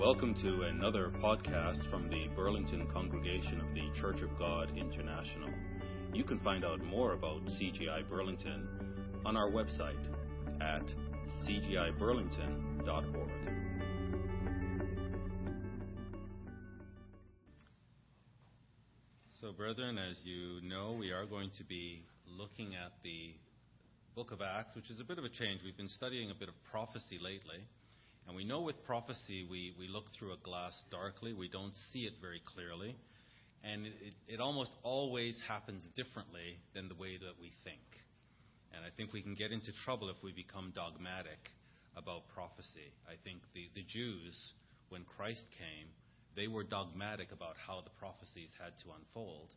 Welcome to another podcast from the Burlington congregation of the Church of God International. You can find out more about CGI Burlington on our website at cgiburlington.org. So, brethren, as you know, we are going to be looking at the book of Acts, which is a bit of a change. We've been studying a bit of prophecy lately. And we know with prophecy, we, we look through a glass darkly. We don't see it very clearly. And it, it almost always happens differently than the way that we think. And I think we can get into trouble if we become dogmatic about prophecy. I think the, the Jews, when Christ came, they were dogmatic about how the prophecies had to unfold.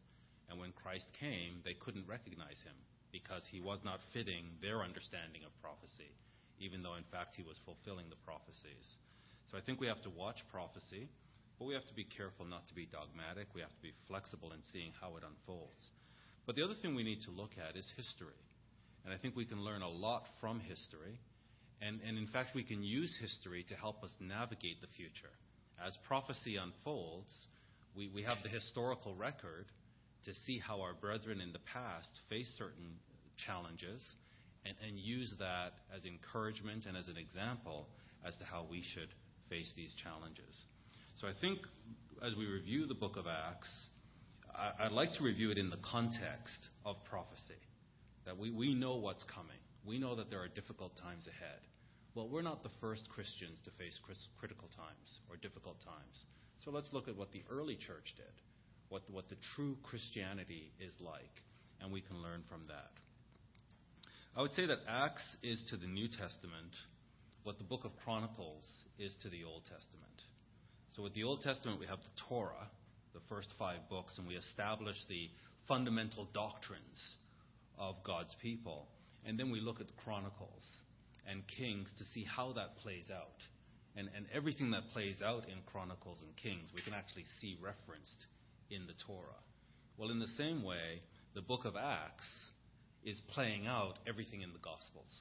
And when Christ came, they couldn't recognize him because he was not fitting their understanding of prophecy even though in fact he was fulfilling the prophecies. So I think we have to watch prophecy, but we have to be careful not to be dogmatic. We have to be flexible in seeing how it unfolds. But the other thing we need to look at is history. And I think we can learn a lot from history. And, and in fact, we can use history to help us navigate the future. As prophecy unfolds, we, we have the historical record to see how our brethren in the past faced certain challenges and, and use that as encouragement and as an example as to how we should face these challenges. So I think as we review the book of Acts, I, would like to review it in the context of prophecy. That we, we know what's coming. We know that there are difficult times ahead. Well, we're not the first Christians to face critical times or difficult times. So let's look at what the early church did, what, what the true Christianity is like, and we can learn from that. I would say that Acts is to the New Testament what the book of Chronicles is to the Old Testament. So, with the Old Testament, we have the Torah, the first five books, and we establish the fundamental doctrines of God's people. And then we look at Chronicles and Kings to see how that plays out. And, and everything that plays out in Chronicles and Kings, we can actually see referenced in the Torah. Well, in the same way, the book of Acts is playing out everything in the Gospels.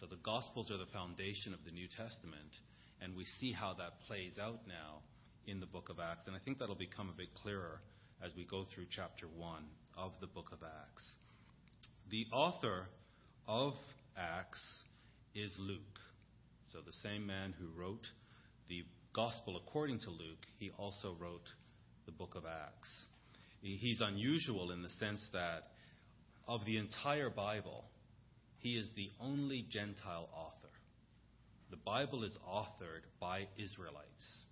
So the Gospels are the foundation of the New Testament, and we see how that plays out now in the book of Acts. And I think that'll become a bit clearer as we go through chapter 1 of the book of Acts. The author of Acts is Luke. So the same man who wrote the Gospel according to Luke, he also wrote the book of Acts. He's unusual in the sense that of the entire Bible, he is the only Gentile author. The Bible is authored by Israelites,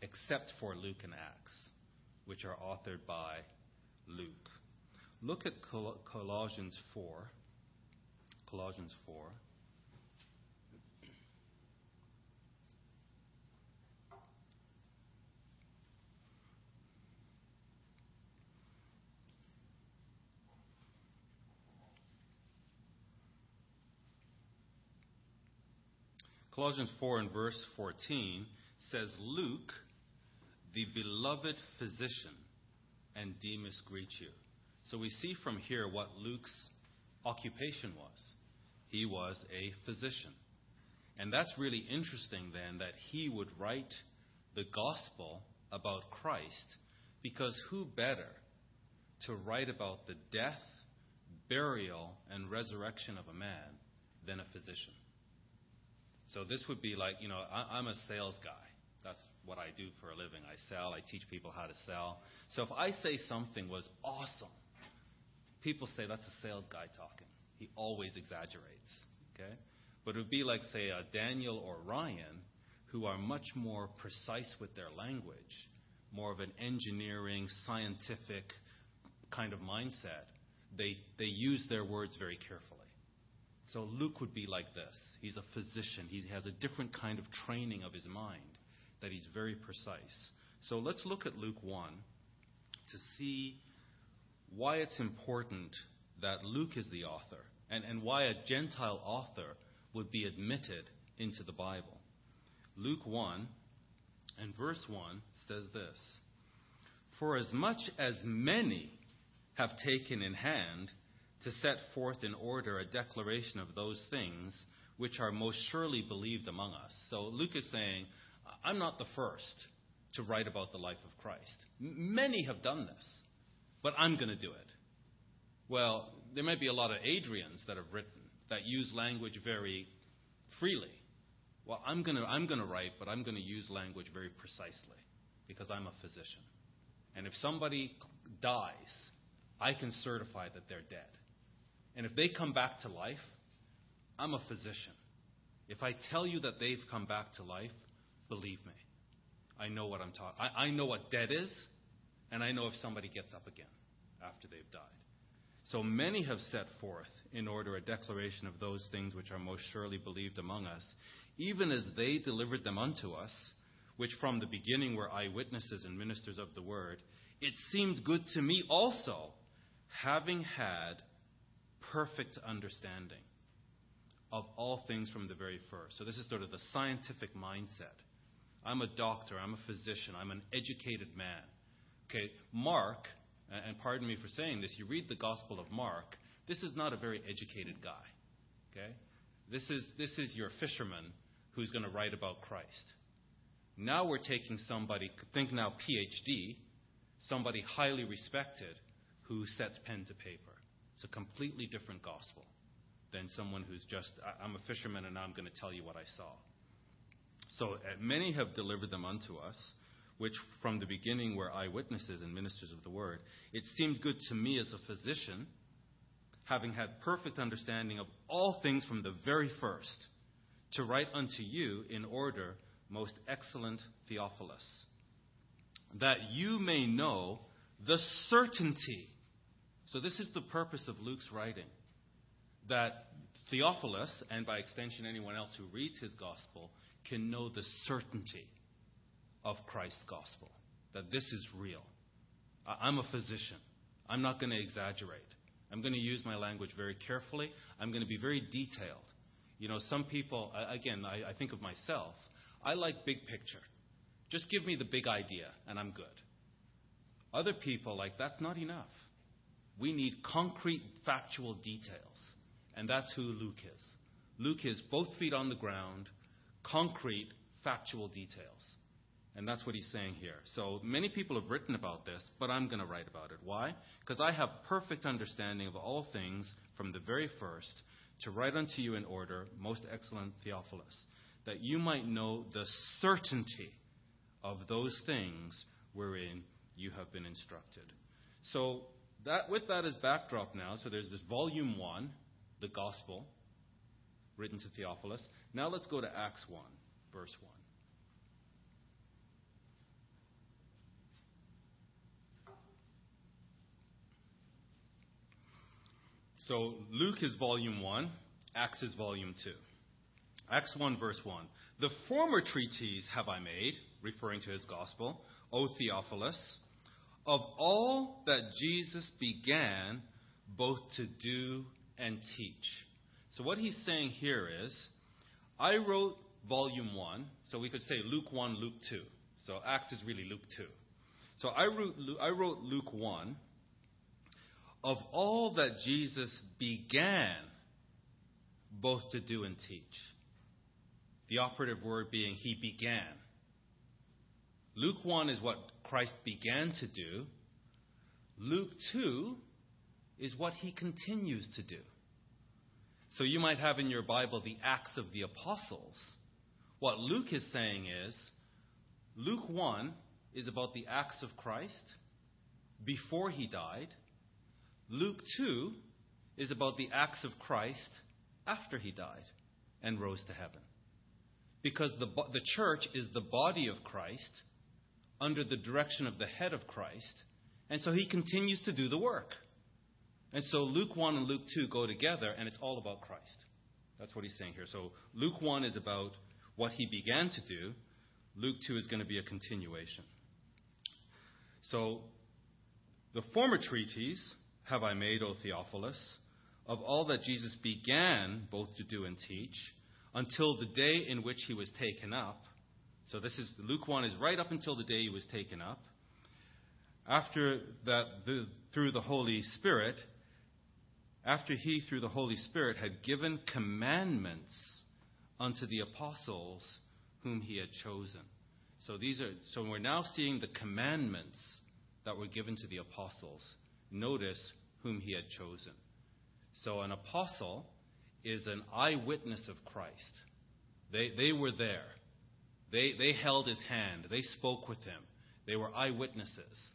except for Luke and Acts, which are authored by Luke. Look at Colossians 4. Colossians 4. Colossians 4 and verse 14 says, Luke, the beloved physician, and Demas greet you. So we see from here what Luke's occupation was. He was a physician. And that's really interesting then that he would write the gospel about Christ because who better to write about the death, burial, and resurrection of a man than a physician? So this would be like, you know, I, I'm a sales guy. That's what I do for a living. I sell, I teach people how to sell. So if I say something was awesome, people say that's a sales guy talking. He always exaggerates. Okay? But it would be like, say, a Daniel or Ryan who are much more precise with their language, more of an engineering, scientific kind of mindset. They, they use their words very carefully. So Luke would be like this. He's a physician. He has a different kind of training of his mind that he's very precise. So let's look at Luke 1 to see why it's important that Luke is the author and, and why a Gentile author would be admitted into the Bible. Luke 1 and verse 1 says this For as much as many have taken in hand to set forth in order a declaration of those things which are most surely believed among us. So Luke is saying, I'm not the first to write about the life of Christ. Many have done this, but I'm going to do it. Well, there might be a lot of Adrians that have written that use language very freely. Well, I'm going to I'm going to write, but I'm going to use language very precisely because I'm a physician. And if somebody dies, I can certify that they're dead. And if they come back to life, I'm a physician. If I tell you that they've come back to life, believe me. I know what I'm talking. I, I know what dead is, and I know if somebody gets up again after they've died. So many have set forth in order a declaration of those things which are most surely believed among us, even as they delivered them unto us, which from the beginning were eyewitnesses and ministers of the word. It seemed good to me also, having had perfect understanding of all things from the very first. So this is sort of the scientific mindset. I'm a doctor, I'm a physician, I'm an educated man. Okay, Mark, and pardon me for saying this, you read the Gospel of Mark, this is not a very educated guy. Okay? This is, this is your fisherman who's going to write about Christ. Now we're taking somebody, think now PhD, somebody highly respected who sets pen to paper. It's a completely different gospel than someone who's just, I'm a fisherman and I'm going to tell you what I saw. So uh, many have delivered them unto us, which from the beginning were eyewitnesses and ministers of the word. It seemed good to me as a physician, having had perfect understanding of all things from the very first, to write unto you in order, most excellent Theophilus, that you may know the certainty. So, this is the purpose of Luke's writing that Theophilus, and by extension anyone else who reads his gospel, can know the certainty of Christ's gospel. That this is real. I'm a physician. I'm not going to exaggerate. I'm going to use my language very carefully. I'm going to be very detailed. You know, some people, again, I, I think of myself, I like big picture. Just give me the big idea, and I'm good. Other people, like, that's not enough. We need concrete, factual details. And that's who Luke is. Luke is both feet on the ground, concrete, factual details. And that's what he's saying here. So many people have written about this, but I'm going to write about it. Why? Because I have perfect understanding of all things from the very first to write unto you in order, most excellent Theophilus, that you might know the certainty of those things wherein you have been instructed. So that, with that as backdrop now, so there's this volume one, the gospel written to Theophilus. Now let's go to Acts 1, verse 1. So Luke is volume 1, Acts is volume 2. Acts 1, verse 1. The former treatise have I made, referring to his gospel, O Theophilus, of all that Jesus began both to do and teach. So what he's saying here is, I wrote volume 1, so we could say Luke 1, Luke 2. So Acts is really Luke 2. So I wrote, I wrote Luke 1 of all that Jesus began both to do and teach. The operative word being he began. Luke 1 is what Christ began to do. Luke 2 is what he continues to do. So you might have in your Bible the Acts of the Apostles. What Luke is saying is Luke 1 is about the acts of Christ before he died. Luke 2 is about the acts of Christ after he died and rose to heaven. Because the, the church is the body of Christ under the direction of the head of Christ, and so he continues to do the work. And so Luke 1 and Luke 2 go together, and it's all about Christ. That's what he's saying here. So Luke 1 is about what he began to do, Luke 2 is going to be a continuation. So the former treatise have I made, O Theophilus, of all that Jesus began both to do and teach, until the day in which he was taken up. So this is Luke 1 is right up until the day he was taken up. After that, the, through the Holy Spirit, after he, through the Holy Spirit, had given commandments unto the apostles whom he had chosen. So these are so we're now seeing the commandments that were given to the apostles. Notice whom he had chosen. So an apostle is an eyewitness of Christ. They, they were there. They, they held his hand. They spoke with him. They were eyewitnesses.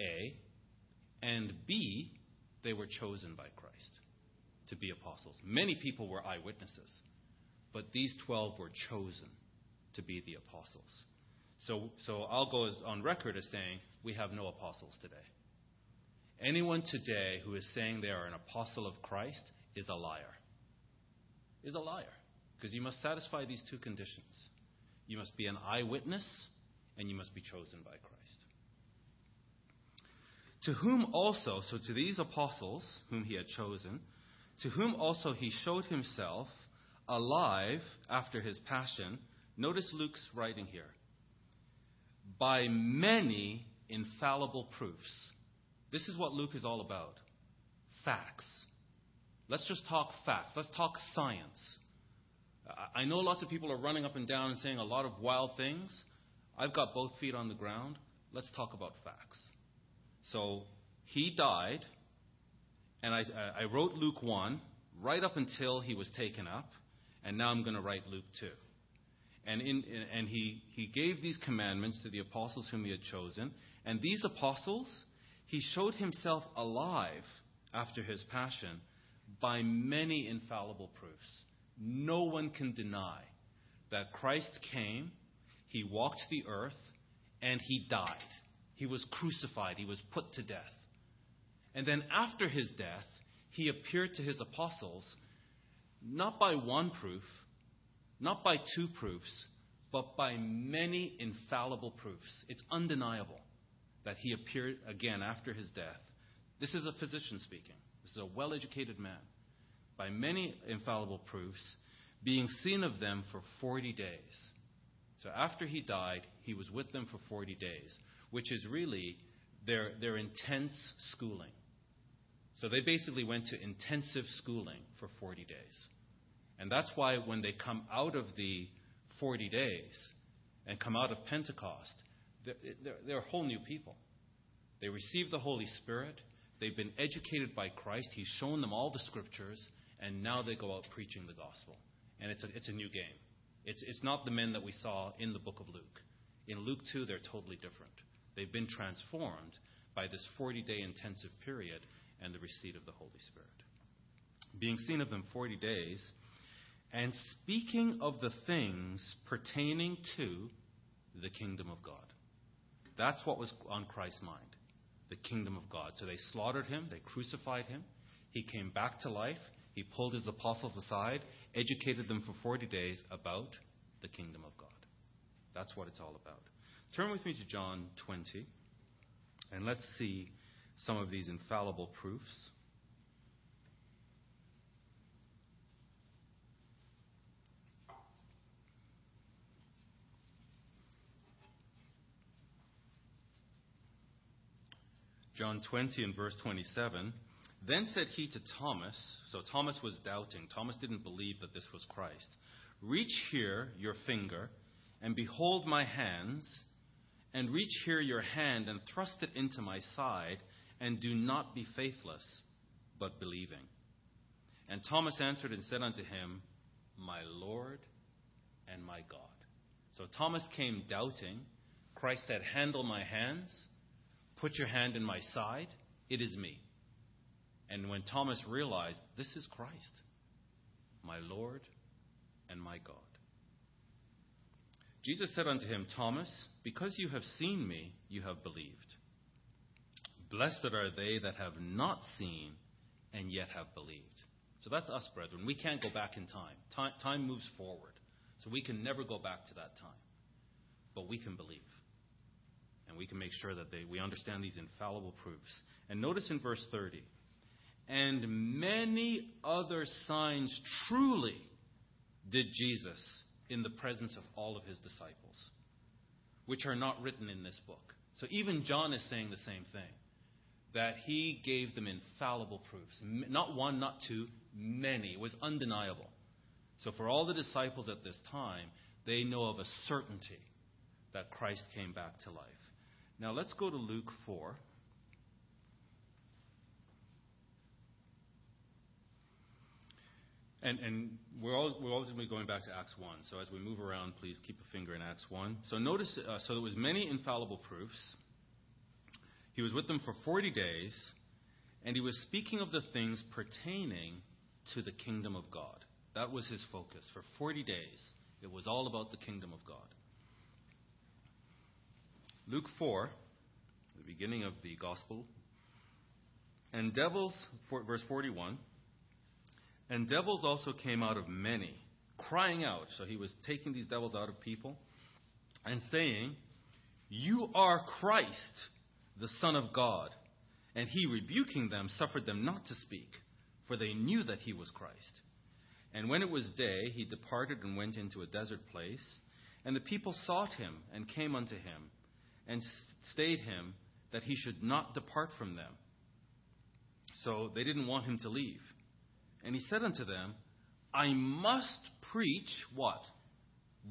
A. And B, they were chosen by Christ to be apostles. Many people were eyewitnesses, but these 12 were chosen to be the apostles. So, so I'll go on record as saying we have no apostles today. Anyone today who is saying they are an apostle of Christ is a liar. Is a liar. Because you must satisfy these two conditions. You must be an eyewitness and you must be chosen by Christ. To whom also, so to these apostles whom he had chosen, to whom also he showed himself alive after his passion. Notice Luke's writing here. By many infallible proofs. This is what Luke is all about facts. Let's just talk facts. Let's talk science. I know lots of people are running up and down and saying a lot of wild things. I've got both feet on the ground. Let's talk about facts. So he died, and I, I wrote Luke 1 right up until he was taken up, and now I'm going to write Luke 2. And, in, and he, he gave these commandments to the apostles whom he had chosen. And these apostles, he showed himself alive after his passion by many infallible proofs. No one can deny that Christ came, he walked the earth, and he died. He was crucified, he was put to death. And then after his death, he appeared to his apostles, not by one proof, not by two proofs, but by many infallible proofs. It's undeniable that he appeared again after his death. This is a physician speaking. This is a well educated man. By many infallible proofs, being seen of them for 40 days. So after he died, he was with them for 40 days, which is really their, their intense schooling. So they basically went to intensive schooling for 40 days. And that's why when they come out of the 40 days and come out of Pentecost, they're, they're, they're whole new people. They receive the Holy Spirit. They've been educated by Christ. He's shown them all the scriptures, and now they go out preaching the gospel. And it's a, it's a new game. It's, it's not the men that we saw in the book of Luke. In Luke 2, they're totally different. They've been transformed by this 40 day intensive period and the receipt of the Holy Spirit. Being seen of them 40 days, and speaking of the things pertaining to the kingdom of God. That's what was on Christ's mind the kingdom of God. So they slaughtered him, they crucified him. He came back to life. He pulled his apostles aside, educated them for 40 days about the kingdom of God. That's what it's all about. Turn with me to John 20, and let's see some of these infallible proofs. John 20 and verse 27. Then said he to Thomas, so Thomas was doubting. Thomas didn't believe that this was Christ. Reach here your finger, and behold my hands, and reach here your hand, and thrust it into my side, and do not be faithless, but believing. And Thomas answered and said unto him, My Lord and my God. So Thomas came doubting. Christ said, Handle my hands, put your hand in my side, it is me. And when Thomas realized, This is Christ, my Lord and my God. Jesus said unto him, Thomas, because you have seen me, you have believed. Blessed are they that have not seen and yet have believed. So that's us, brethren. We can't go back in time. Time, time moves forward. So we can never go back to that time. But we can believe. And we can make sure that they, we understand these infallible proofs. And notice in verse 30 and many other signs truly did Jesus in the presence of all of his disciples, which are not written in this book. So even John is saying the same thing that he gave them infallible proofs. Not one, not two, many. It was undeniable. So for all the disciples at this time, they know of a certainty that Christ came back to life. Now let's go to Luke 4. And, and we're, all, we're always going to be going back to Acts 1. So as we move around, please keep a finger in Acts 1. So notice, uh, so there was many infallible proofs. He was with them for 40 days, and he was speaking of the things pertaining to the kingdom of God. That was his focus. For 40 days, it was all about the kingdom of God. Luke 4, the beginning of the gospel. And devils, verse 41. And devils also came out of many, crying out. So he was taking these devils out of people and saying, You are Christ, the Son of God. And he, rebuking them, suffered them not to speak, for they knew that he was Christ. And when it was day, he departed and went into a desert place. And the people sought him and came unto him and stayed him that he should not depart from them. So they didn't want him to leave. And he said unto them, I must preach what?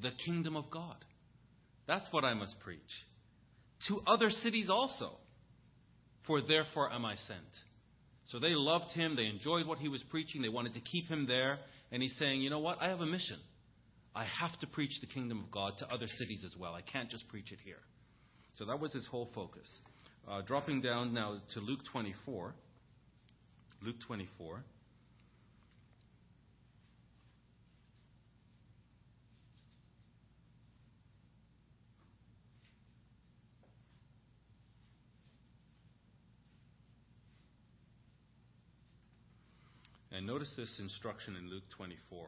The kingdom of God. That's what I must preach. To other cities also. For therefore am I sent. So they loved him. They enjoyed what he was preaching. They wanted to keep him there. And he's saying, you know what? I have a mission. I have to preach the kingdom of God to other cities as well. I can't just preach it here. So that was his whole focus. Uh, dropping down now to Luke 24. Luke 24. And notice this instruction in Luke 24,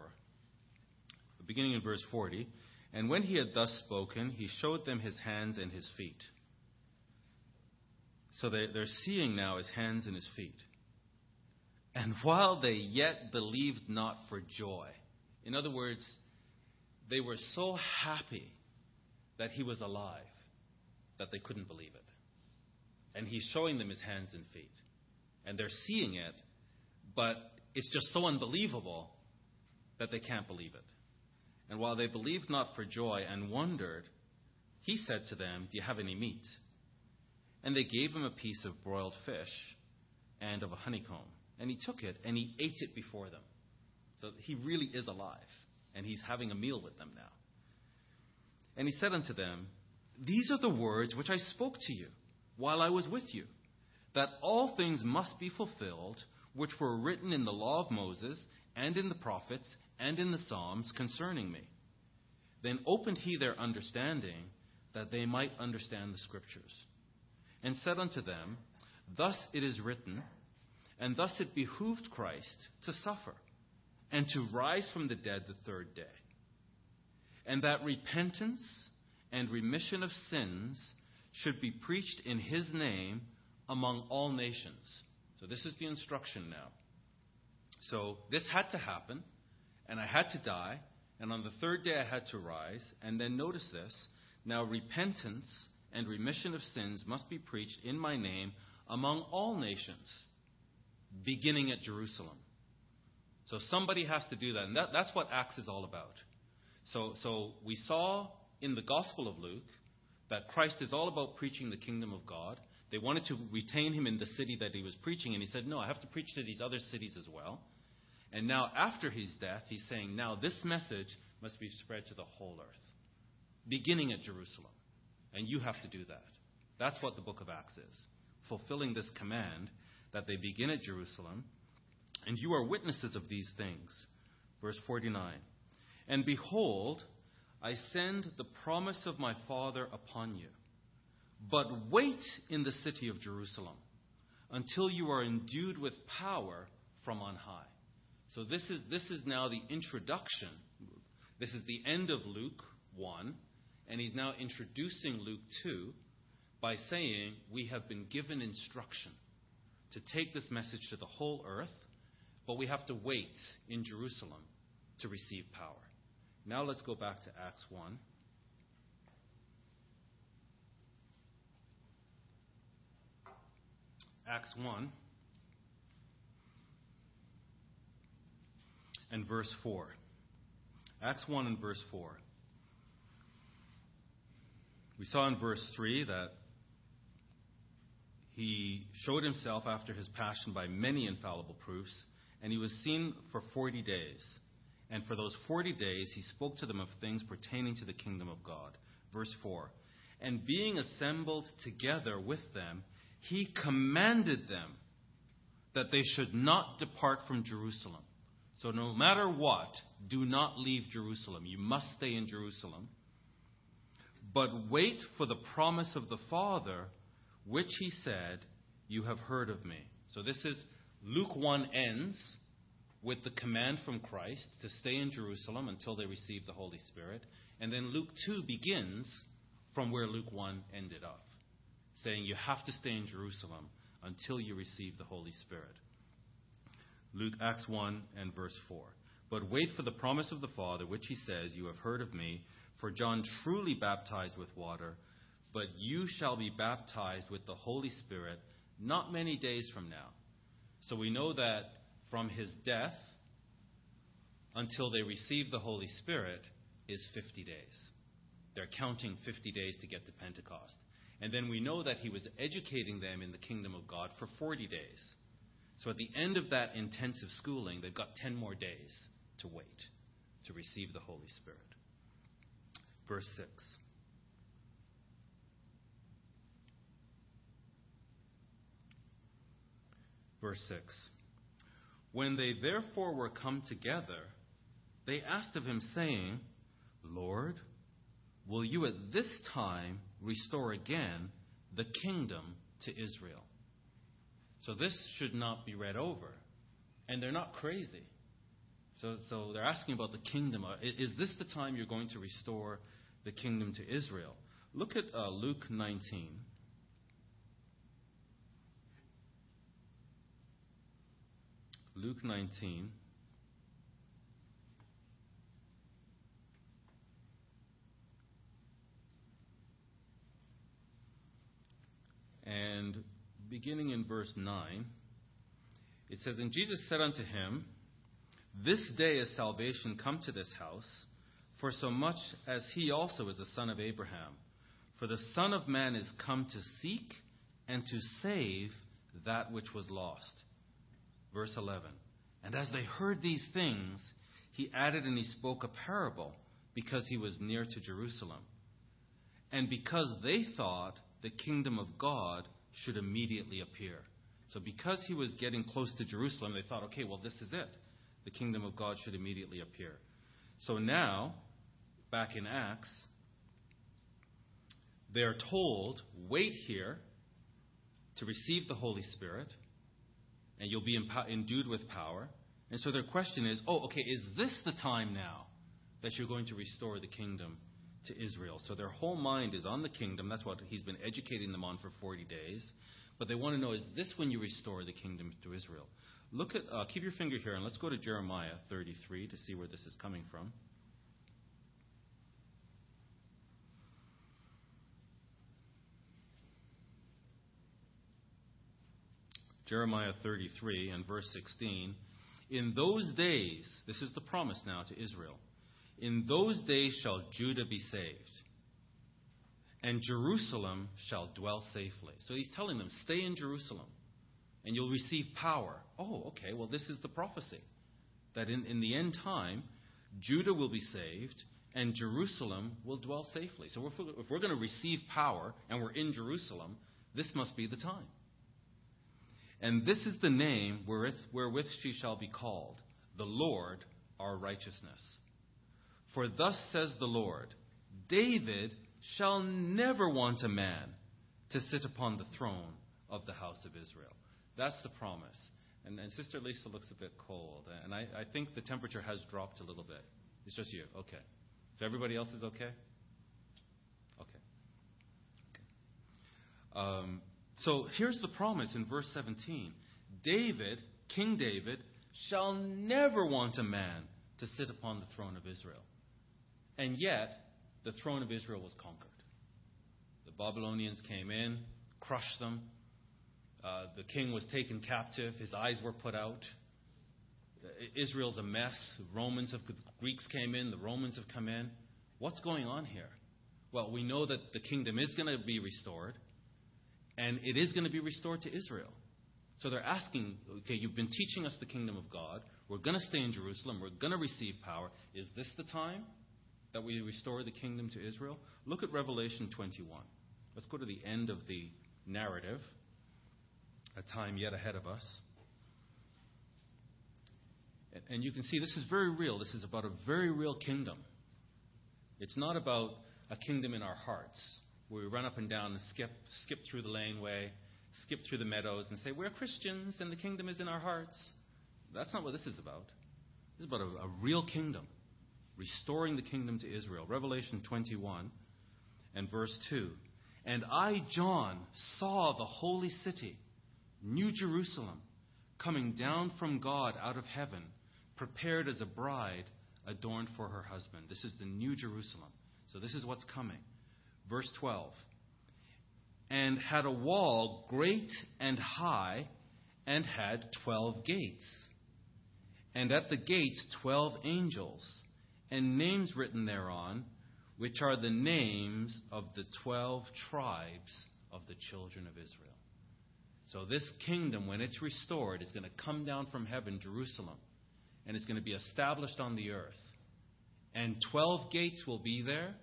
beginning in verse 40. And when he had thus spoken, he showed them his hands and his feet. So they, they're seeing now his hands and his feet. And while they yet believed not for joy, in other words, they were so happy that he was alive that they couldn't believe it. And he's showing them his hands and feet. And they're seeing it, but it's just so unbelievable that they can't believe it. And while they believed not for joy and wondered, he said to them, Do you have any meat? And they gave him a piece of broiled fish and of a honeycomb. And he took it and he ate it before them. So he really is alive. And he's having a meal with them now. And he said unto them, These are the words which I spoke to you while I was with you, that all things must be fulfilled which were written in the law of Moses, and in the prophets, and in the Psalms concerning me. Then opened he their understanding, that they might understand the Scriptures. And said unto them, Thus it is written, and thus it behooved Christ to suffer, and to rise from the dead the third day. And that repentance and remission of sins should be preached in his name among all nations so this is the instruction now. So this had to happen, and I had to die, and on the third day I had to rise. And then notice this now repentance and remission of sins must be preached in my name among all nations, beginning at Jerusalem. So somebody has to do that, and that, that's what Acts is all about. So, so we saw in the Gospel of Luke that Christ is all about preaching the kingdom of God. They wanted to retain him in the city that he was preaching, and he said, No, I have to preach to these other cities as well. And now, after his death, he's saying, Now this message must be spread to the whole earth, beginning at Jerusalem. And you have to do that. That's what the book of Acts is fulfilling this command that they begin at Jerusalem. And you are witnesses of these things. Verse 49 And behold, I send the promise of my Father upon you. But wait in the city of Jerusalem until you are endued with power from on high. So this is, this is now the introduction. This is the end of Luke 1, and he's now introducing Luke 2 by saying, We have been given instruction to take this message to the whole earth, but we have to wait in Jerusalem to receive power. Now let's go back to Acts 1. Acts 1 and verse 4. Acts 1 and verse 4. We saw in verse 3 that he showed himself after his passion by many infallible proofs, and he was seen for 40 days. And for those 40 days, he spoke to them of things pertaining to the kingdom of God. Verse 4 And being assembled together with them, he commanded them that they should not depart from Jerusalem. So, no matter what, do not leave Jerusalem. You must stay in Jerusalem. But wait for the promise of the Father which he said, You have heard of me. So this is Luke 1 ends with the command from Christ to stay in Jerusalem until they receive the Holy Spirit. And then Luke 2 begins from where Luke 1 ended off, saying you have to stay in Jerusalem until you receive the Holy Spirit. Luke Acts 1 and verse 4. But wait for the promise of the Father, which he says, You have heard of me, for John truly baptized with water but you shall be baptized with the Holy Spirit not many days from now. So we know that from his death until they receive the Holy Spirit is 50 days. They're counting 50 days to get to Pentecost. And then we know that he was educating them in the kingdom of God for 40 days. So at the end of that intensive schooling, they've got 10 more days to wait to receive the Holy Spirit. Verse 6. Verse 6 When they therefore were come together, they asked of him, saying, Lord, will you at this time restore again the kingdom to Israel? So this should not be read over. And they're not crazy. So, so they're asking about the kingdom. Is this the time you're going to restore the kingdom to Israel? Look at uh, Luke 19. Luke 19. And beginning in verse 9, it says, And Jesus said unto him, This day is salvation come to this house, for so much as he also is the son of Abraham. For the Son of Man is come to seek and to save that which was lost. Verse 11. And as they heard these things, he added and he spoke a parable because he was near to Jerusalem. And because they thought the kingdom of God should immediately appear. So, because he was getting close to Jerusalem, they thought, okay, well, this is it. The kingdom of God should immediately appear. So now, back in Acts, they are told, wait here to receive the Holy Spirit and you'll be endued with power. And so their question is, oh, okay, is this the time now that you're going to restore the kingdom to Israel? So their whole mind is on the kingdom. That's what he's been educating them on for 40 days. But they want to know, is this when you restore the kingdom to Israel? Look at, uh, keep your finger here, and let's go to Jeremiah 33 to see where this is coming from. Jeremiah 33 and verse 16. In those days, this is the promise now to Israel, in those days shall Judah be saved, and Jerusalem shall dwell safely. So he's telling them, stay in Jerusalem, and you'll receive power. Oh, okay, well, this is the prophecy that in, in the end time, Judah will be saved, and Jerusalem will dwell safely. So if we're, we're going to receive power and we're in Jerusalem, this must be the time. And this is the name wherewith, wherewith she shall be called, the Lord our righteousness. For thus says the Lord David shall never want a man to sit upon the throne of the house of Israel. That's the promise. And, and Sister Lisa looks a bit cold. And I, I think the temperature has dropped a little bit. It's just you. Okay. So everybody else is okay? Okay. okay. Um, so here's the promise in verse 17 David, King David, shall never want a man to sit upon the throne of Israel. And yet, the throne of Israel was conquered. The Babylonians came in, crushed them. Uh, the king was taken captive. His eyes were put out. Israel's a mess. The Romans have, the Greeks came in. The Romans have come in. What's going on here? Well, we know that the kingdom is going to be restored, and it is going to be restored to Israel. So they're asking, okay, you've been teaching us the kingdom of God. We're going to stay in Jerusalem. We're going to receive power. Is this the time that we restore the kingdom to Israel? Look at Revelation 21. Let's go to the end of the narrative, a time yet ahead of us. And you can see this is very real. This is about a very real kingdom. It's not about a kingdom in our hearts where we run up and down and skip, skip through the laneway, skip through the meadows, and say, We're Christians and the kingdom is in our hearts. That's not what this is about. This is about a, a real kingdom, restoring the kingdom to Israel. Revelation 21 and verse 2. And I, John, saw the holy city, New Jerusalem, coming down from God out of heaven, prepared as a bride adorned for her husband. This is the New Jerusalem. So this is what's coming. Verse 12. And had a wall great and high, and had twelve gates. And at the gates twelve angels, and names written thereon, which are the names of the twelve tribes of the children of Israel. So, this kingdom, when it's restored, is going to come down from heaven, Jerusalem, and it's going to be established on the earth. And 12 gates will be there,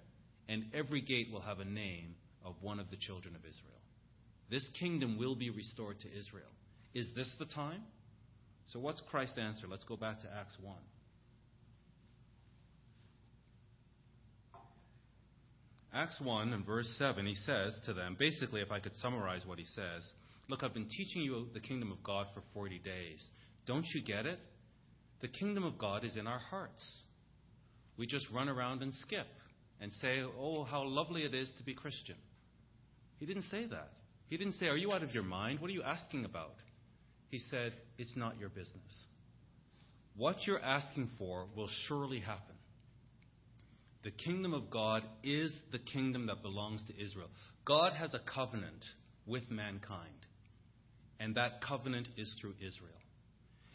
and every gate will have a name of one of the children of Israel. This kingdom will be restored to Israel. Is this the time? So, what's Christ's answer? Let's go back to Acts 1. Acts 1 and verse 7, he says to them, basically, if I could summarize what he says, Look, I've been teaching you the kingdom of God for 40 days. Don't you get it? The kingdom of God is in our hearts. We just run around and skip and say, Oh, how lovely it is to be Christian. He didn't say that. He didn't say, Are you out of your mind? What are you asking about? He said, It's not your business. What you're asking for will surely happen. The kingdom of God is the kingdom that belongs to Israel. God has a covenant with mankind, and that covenant is through Israel.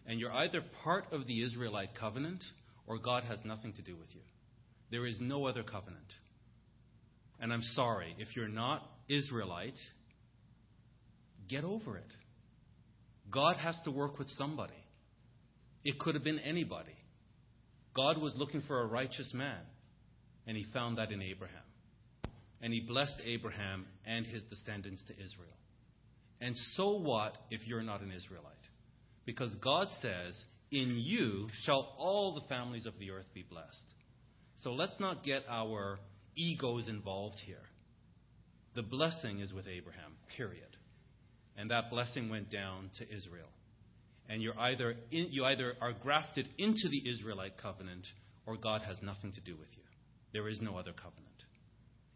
And you're either part of the Israelite covenant or God has nothing to do with you. There is no other covenant. And I'm sorry, if you're not Israelite, get over it. God has to work with somebody. It could have been anybody. God was looking for a righteous man, and he found that in Abraham. And he blessed Abraham and his descendants to Israel. And so what if you're not an Israelite? Because God says, In you shall all the families of the earth be blessed. So let's not get our egos involved here. The blessing is with Abraham, period. And that blessing went down to Israel. And you're either in, you either are grafted into the Israelite covenant or God has nothing to do with you. There is no other covenant.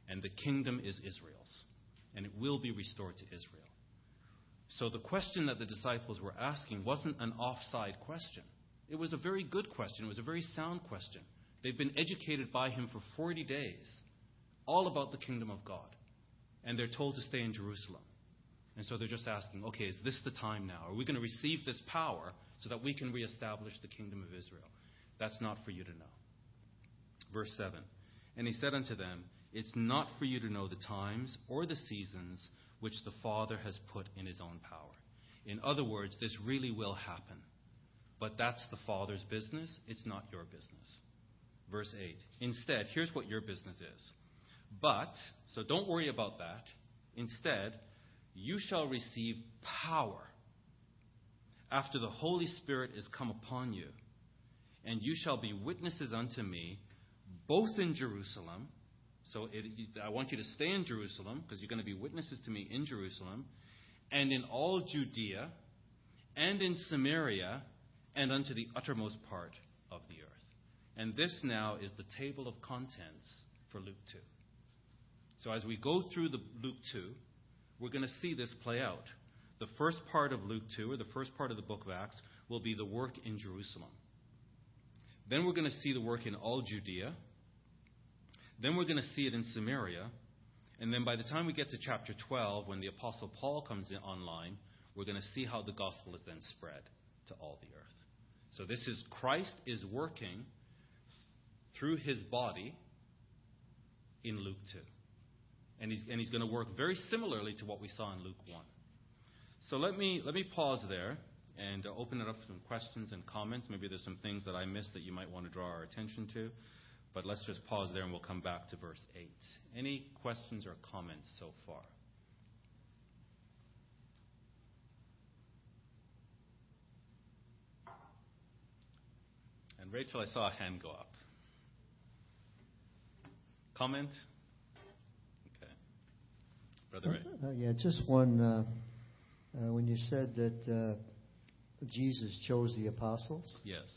And the kingdom is Israel's. And it will be restored to Israel. So the question that the disciples were asking wasn't an offside question. It was a very good question. It was a very sound question. They've been educated by him for 40 days, all about the kingdom of God. And they're told to stay in Jerusalem. And so they're just asking, okay, is this the time now? Are we going to receive this power so that we can reestablish the kingdom of Israel? That's not for you to know. Verse 7 And he said unto them, It's not for you to know the times or the seasons which the Father has put in his own power. In other words, this really will happen. But that's the Father's business, it's not your business. Verse 8. Instead, here's what your business is. But, so don't worry about that. Instead, you shall receive power after the Holy Spirit is come upon you, and you shall be witnesses unto me both in Jerusalem. So it, I want you to stay in Jerusalem because you're going to be witnesses to me in Jerusalem, and in all Judea, and in Samaria, and unto the uttermost part of the earth. And this now is the table of contents for Luke 2. So as we go through the Luke 2, we're going to see this play out. The first part of Luke 2, or the first part of the book of Acts, will be the work in Jerusalem. Then we're going to see the work in all Judea. Then we're going to see it in Samaria. And then by the time we get to chapter 12, when the Apostle Paul comes in online, we're going to see how the gospel is then spread to all the earth. So this is Christ is working through his body in Luke 2. And he's, and he's going to work very similarly to what we saw in Luke 1. So let me, let me pause there and open it up for some questions and comments. Maybe there's some things that I missed that you might want to draw our attention to. But let's just pause there and we'll come back to verse 8. Any questions or comments so far? And Rachel, I saw a hand go up. Comment? Okay. Brother Ray. Uh, yeah, just one. Uh, uh, when you said that uh, Jesus chose the apostles, Yes.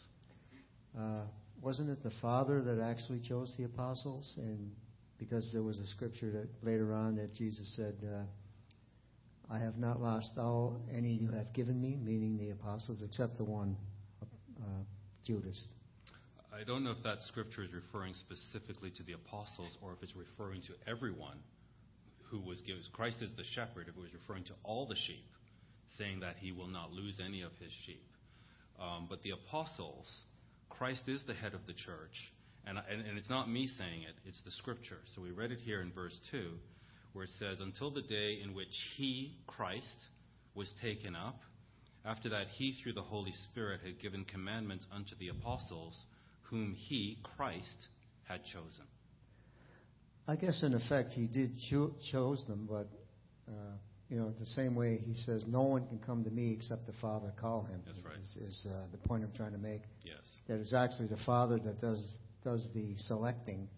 Wasn't it the Father that actually chose the apostles? And because there was a scripture that later on that Jesus said, uh, "I have not lost all any you have given me," meaning the apostles, except the one, uh, Judas. I don't know if that scripture is referring specifically to the apostles or if it's referring to everyone who was given. Christ is the shepherd, if it was referring to all the sheep, saying that he will not lose any of his sheep. Um, but the apostles, Christ is the head of the church. And, and, and it's not me saying it, it's the scripture. So we read it here in verse 2, where it says, Until the day in which he, Christ, was taken up, after that he, through the Holy Spirit, had given commandments unto the apostles whom he, Christ, had chosen. I guess in effect he did cho- chose them, but uh, you know the same way he says no one can come to me except the Father call him. That's right. Is, is uh, the point I'm trying to make? Yes. That it's actually the Father that does does the selecting.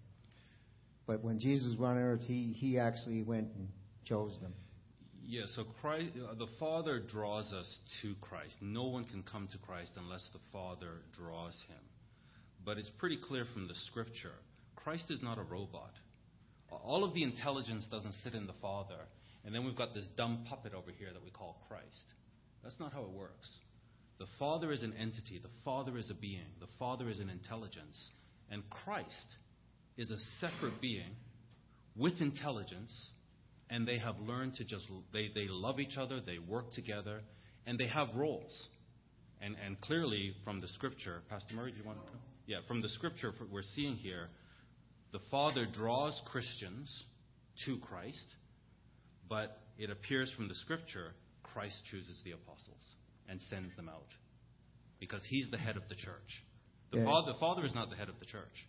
But when Jesus was on earth, he he actually went and chose them. Yeah, so Christ, uh, the Father draws us to Christ. No one can come to Christ unless the Father draws him. But it's pretty clear from the Scripture Christ is not a robot. All of the intelligence doesn't sit in the Father, and then we've got this dumb puppet over here that we call Christ. That's not how it works. The Father is an entity, the Father is a being, the Father is an intelligence, and Christ is a separate being with intelligence and they have learned to just they, they love each other they work together and they have roles. And and clearly from the scripture pastor murray do you want to yeah from the scripture we're seeing here the father draws christians to christ but it appears from the scripture christ chooses the apostles and sends them out because he's the head of the church the, Yeah. father, the father is not the head of the church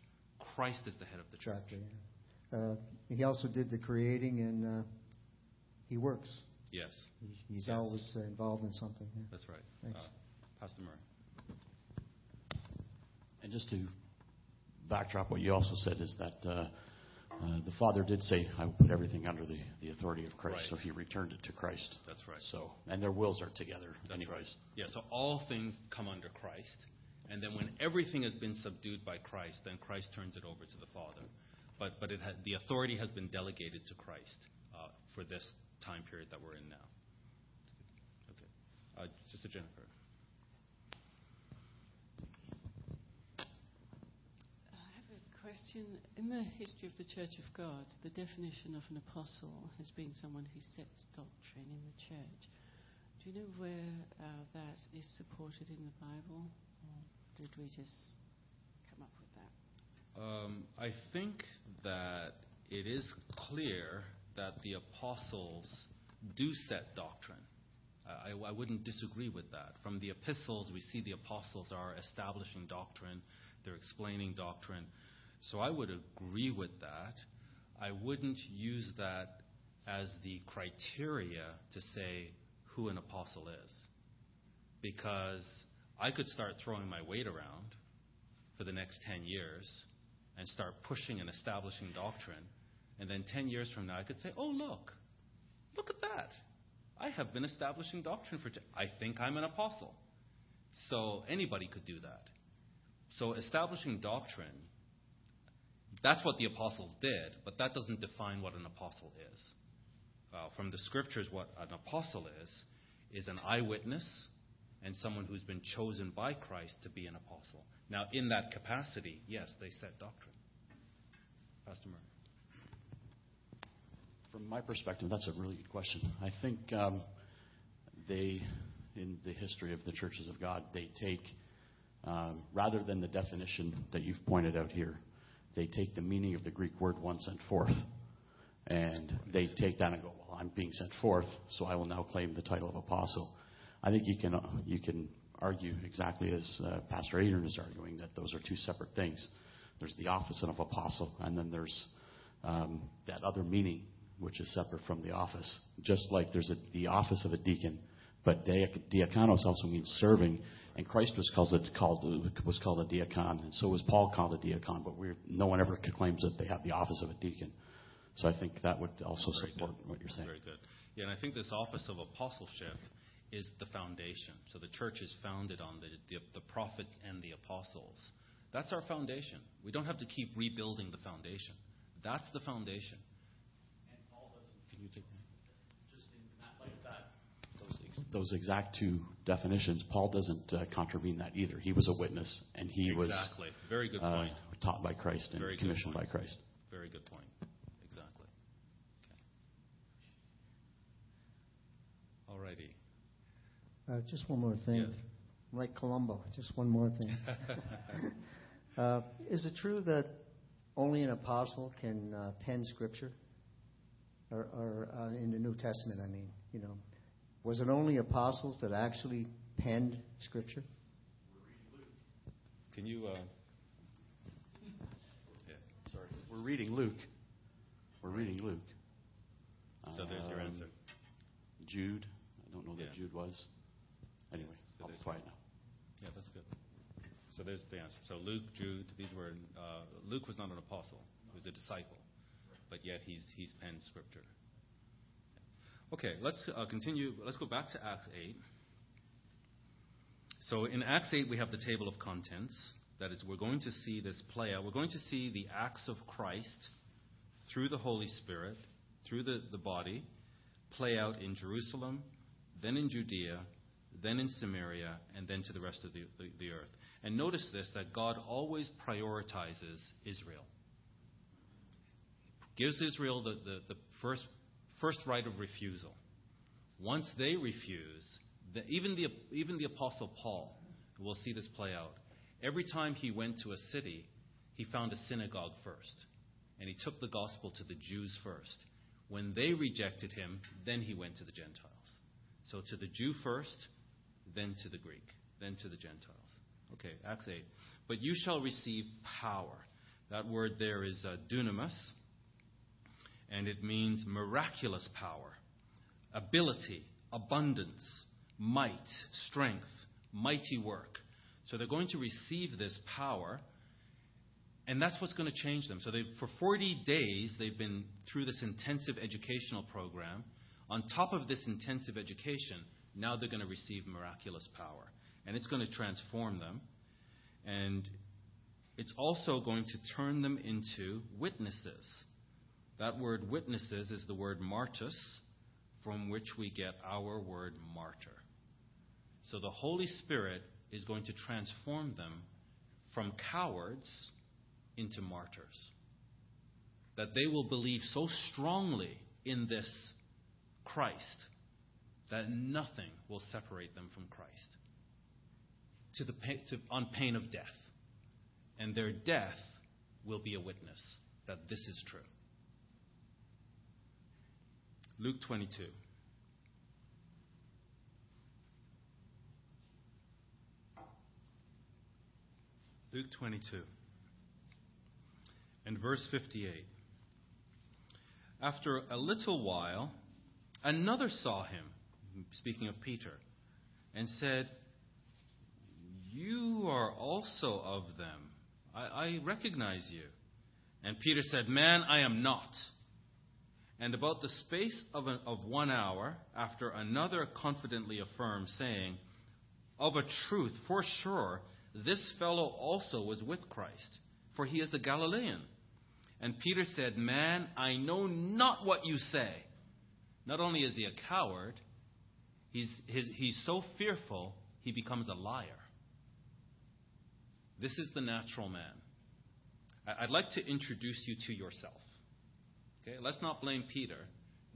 christ is the head of the church Exactly. yeah. Uh, he also did the creating, and uh, he works. yes He's, he's Yes. always uh, involved in something. Yeah. that's right Thanks. uh, pastor murray And just to backdrop what you also said is that uh, the Father did say, "I will put everything under the, the authority of Christ." Right. So He returned it to Christ. That's right. So, and their wills are together, That's anyways. right. Yeah, so all things come under Christ. And then when everything has been subdued by Christ, then Christ turns it over to the Father. But, but it had, the authority has been delegated to Christ uh, for this time period that we're in now. Okay. Uh, Sister Jennifer. I have a question. In the history of the Church of God, the definition of an apostle has been someone who sets doctrine in the church. Do you know where uh, that is supported in the Bible? Or did we just come up with that? Um, I think that it is clear that the apostles do set doctrine. I, I wouldn't disagree with that. From the epistles, we see the apostles are establishing doctrine, they're explaining doctrine. So I would agree with that. I wouldn't use that as the criteria to say who an apostle is. Because I could start throwing my weight around for the next 10 years and start pushing and establishing doctrine. And then 10 years from now, I could say, oh, look, look at that. I have been establishing doctrine for. T- I think I'm an apostle. So anybody could do that. So establishing doctrine, that's what the apostles did, but that doesn't define what an apostle is. Uh, from the scriptures, what an apostle is, is an eyewitness and someone who's been chosen by Christ to be an apostle. Now, in that capacity, yes, they set doctrine. Pastor Murray. From my perspective, that's a really good question. I think um, they, in the history of the churches of God, they take, um, rather than the definition that you've pointed out here, they take the meaning of the Greek word one sent forth. And they take that and go, well, I'm being sent forth, so I will now claim the title of apostle. I think you can, uh, you can argue exactly as uh, Pastor Adrian is arguing that those are two separate things. There's the office of apostle, and then there's um, that other meaning, which is separate from the office. Just like there's a, the office of a deacon, but diakonos also means serving, and Christ was called, called was called a diakon, and so was Paul called a diakon. But no one ever claims that they have the office of a deacon. So I think that would also Very support good. what you're saying. Very good. Yeah, and I think this office of apostleship is the foundation. So the church is founded on the, the, the prophets and the apostles. That's our foundation. We don't have to keep rebuilding the foundation. That's the foundation. And Paul doesn't. Can you take that? Just in that like that. Those, ex- those exact two definitions, Paul doesn't uh, contravene that either. He was a witness, and he was exactly. Very good uh, taught by Christ and Very commissioned by. Christ. Very good point. Exactly. Okay. Alrighty. Uh, just one more thing. Yes. Like Columbo, just one more thing. uh, is it true that only an apostle can uh, pen scripture? Or, or uh, in the New Testament, I mean, you know, was it only apostles that actually penned scripture? Can you? Uh, yeah. Sorry. We're reading Luke. We're reading Luke. So there's your Um, answer. Jude. I don't know that Yeah. Jude was. Anyway, So I'll be there's- quiet now. Yeah, that's good. So there's the answer. So Luke, Jude, these were uh, Luke was not an apostle; he was a disciple, but yet he's he's penned scripture. Okay, let's uh, continue. Let's go back to Acts eight. So in Acts eight, we have the table of contents. That is, we're going to see this play out. We're going to see the acts of Christ through the Holy Spirit, through the, the body, play out in Jerusalem, then in Judea, then in Samaria, and then to the rest of the, the, the earth. And notice this that God always prioritizes Israel. Gives Israel the, the, the first, first right of refusal. Once they refuse, the, even, the, even the Apostle Paul, we'll see this play out. Every time he went to a city, he found a synagogue first. And he took the gospel to the Jews first. When they rejected him, then he went to the Gentiles. So to the Jew first, then to the Greek, then to the Gentiles. Okay, Acts 8. But you shall receive power. That word there is uh, dunamis, and it means miraculous power, ability, abundance, might, strength, mighty work. So they're going to receive this power, and that's what's going to change them. So they've, for 40 days, they've been through this intensive educational program. On top of this intensive education, now they're going to receive miraculous power. And it's going to transform them. And it's also going to turn them into witnesses. That word witnesses is the word martus, from which we get our word martyr. So the Holy Spirit is going to transform them from cowards into martyrs. That they will believe so strongly in this Christ that nothing will separate them from Christ to the, to, on pain of death. And their death will be a witness that this is true. Luke 22. Luke 22 and verse 58. After a little while, another saw him, speaking of Peter, and said, You are also of them. I, I recognize you. And Peter said, Man, I am not. And about the space of, a, of one hour, after another confidently affirmed, saying, Of a truth, for sure, this fellow also was with Christ, for he is a Galilean. And Peter said, Man, I know not what you say. Not only is he a coward, he's, his, he's so fearful, he becomes a liar. This is the natural man. I'd like to introduce you to yourself. Okay, let's not blame Peter.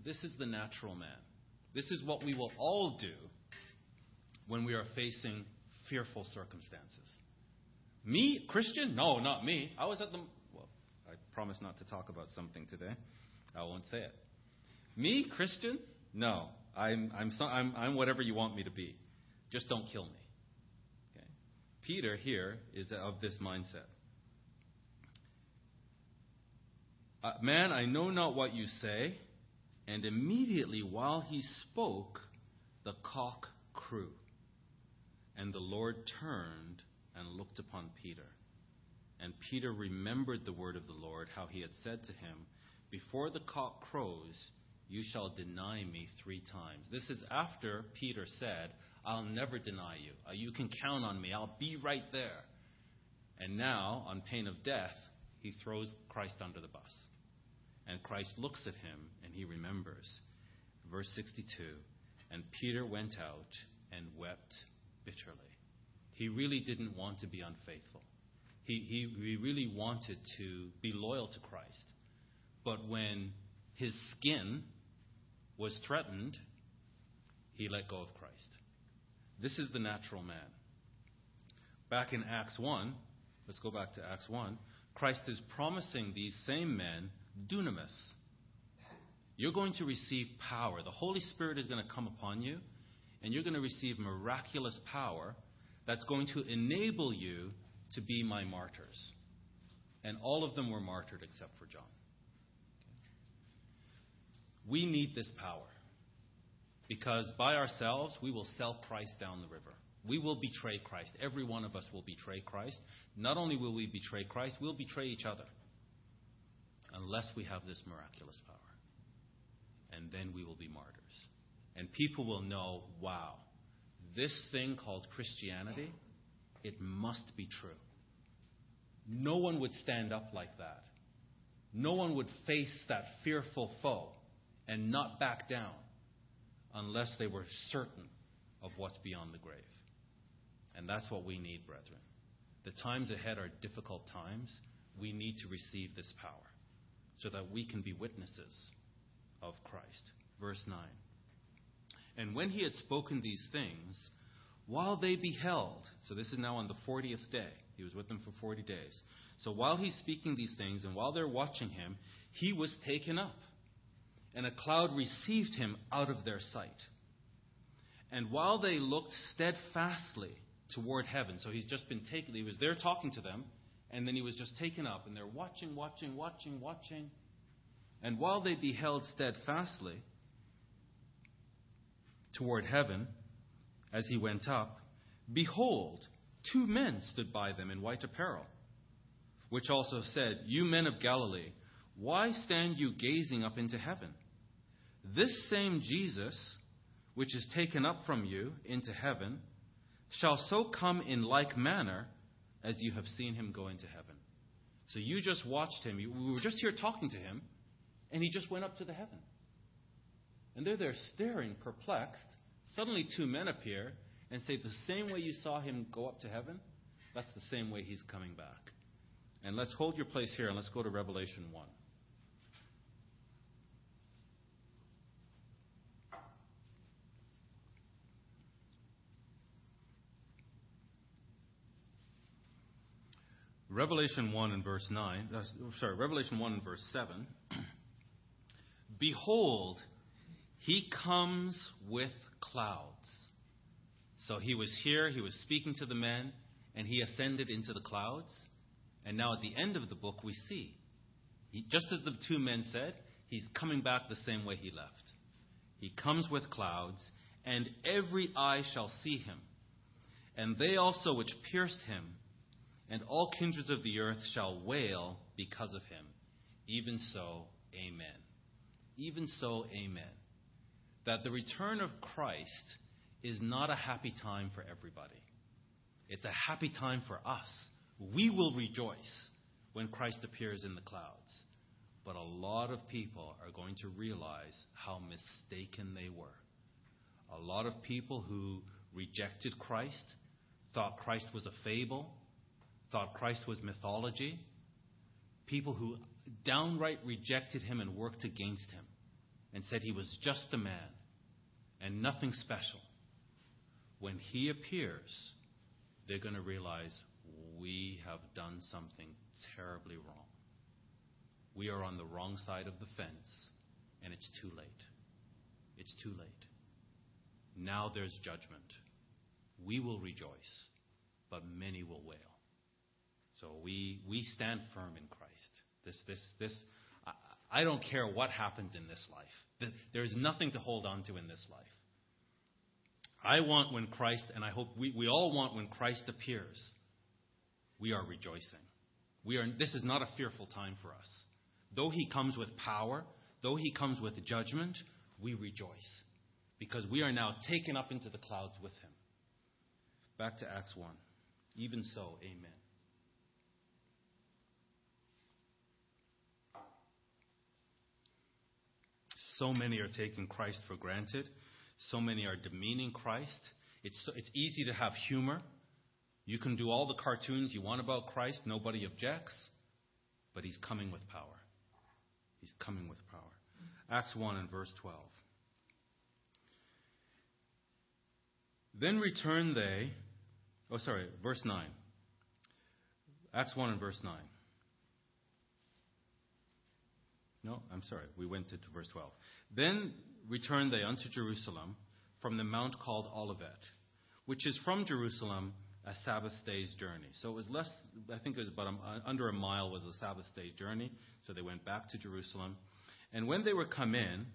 This is the natural man. This is what we will all do when we are facing fearful circumstances. Me, Christian? No, not me. I was at the. Well, I promise not to talk about something today. I won't say it. Me, Christian? No. I'm, I'm, so, I'm, I'm whatever you want me to be. Just don't kill me. Okay? Peter here is of this mindset. Uh, Man, I know not what you say. And immediately while he spoke, the cock crew. And the Lord turned and looked upon Peter. And Peter remembered the word of the Lord, how he had said to him, Before the cock crows, you shall deny me three times. This is after Peter said, I'll never deny you. Uh, You can count on me. I'll be right there. And now, on pain of death, he throws Christ under the bus. And Christ looks at him and he remembers. Verse 62 And Peter went out and wept bitterly. He really didn't want to be unfaithful. He, he, he really wanted to be loyal to Christ. But when his skin was threatened, he let go of Christ. This is the natural man. Back in Acts 1, let's go back to Acts 1, Christ is promising these same men dunamis. You're going to receive power. The Holy Spirit is going to come upon you, and you're going to receive miraculous power that's going to enable you to be my martyrs. And all of them were martyred except for John. We need this power because by ourselves we will sell Christ down the river. We will betray Christ. Every one of us will betray Christ. Not only will we betray Christ, we'll betray each other unless we have this miraculous power. And then we will be martyrs. And people will know wow, this thing called Christianity, it must be true. No one would stand up like that. No one would face that fearful foe and not back down unless they were certain of what's beyond the grave. And that's what we need, brethren. The times ahead are difficult times. We need to receive this power so that we can be witnesses of Christ. Verse 9. And when he had spoken these things, while they beheld, so this is now on the 40th day, he was with them for 40 days. So while he's speaking these things and while they're watching him, he was taken up, and a cloud received him out of their sight. And while they looked steadfastly toward heaven, so he's just been taken, he was there talking to them, and then he was just taken up, and they're watching, watching, watching, watching. And while they beheld steadfastly toward heaven as he went up, behold, two men stood by them in white apparel, which also said, You men of Galilee, why stand you gazing up into heaven? This same Jesus, which is taken up from you into heaven, shall so come in like manner as you have seen him go into heaven. So you just watched him. We were just here talking to him, and he just went up to the heaven. And they're there staring, perplexed. Suddenly, two men appear and say, The same way you saw him go up to heaven, that's the same way he's coming back. And let's hold your place here and let's go to Revelation 1. Revelation 1 and verse 9, uh, sorry, Revelation 1 and verse 7. Behold, he comes with clouds. So he was here, he was speaking to the men, and he ascended into the clouds. And now at the end of the book, we see, just as the two men said, he's coming back the same way he left. He comes with clouds, and every eye shall see him. And they also which pierced him, and all kindreds of the earth shall wail because of him. Even so, amen. Even so, amen. That the return of Christ is not a happy time for everybody. It's a happy time for us. We will rejoice when Christ appears in the clouds. But a lot of people are going to realize how mistaken they were. A lot of people who rejected Christ, thought Christ was a fable, thought Christ was mythology, people who downright rejected him and worked against him and said he was just a man and nothing special. When he appears, they're going to realize we have done something terribly wrong. we are on the wrong side of the fence, and it's too late. It's too late. Now there's judgment. We will rejoice, but many will wail. So we, we stand firm in Christ. This, this, this, I, don't care what happens in this life. There's nothing to hold on to in this life. I want when Christ, and I hope we, we all want when Christ appears, we are rejoicing. We are, this is not a fearful time for us. Though he comes with power, though he comes with judgment, we rejoice because we are now taken up into the clouds with him. Back to Acts 1. Even so, amen. So many are taking Christ for granted. So many are demeaning Christ. It's, it's easy to have humor. You can do all the cartoons you want about Christ, nobody objects, but he's coming with power. He's coming with power. Acts 1 and verse 12. Then returned they, oh, sorry, verse 9. Acts 1 and verse 9. No, I'm sorry. We went to, verse 12. Then returned they unto Jerusalem from the mount called Olivet, which is from Jerusalem a Sabbath day's journey. So it was less, I think it was about a, under a mile was a Sabbath day's journey. So they went back to Jerusalem. And when they were come in,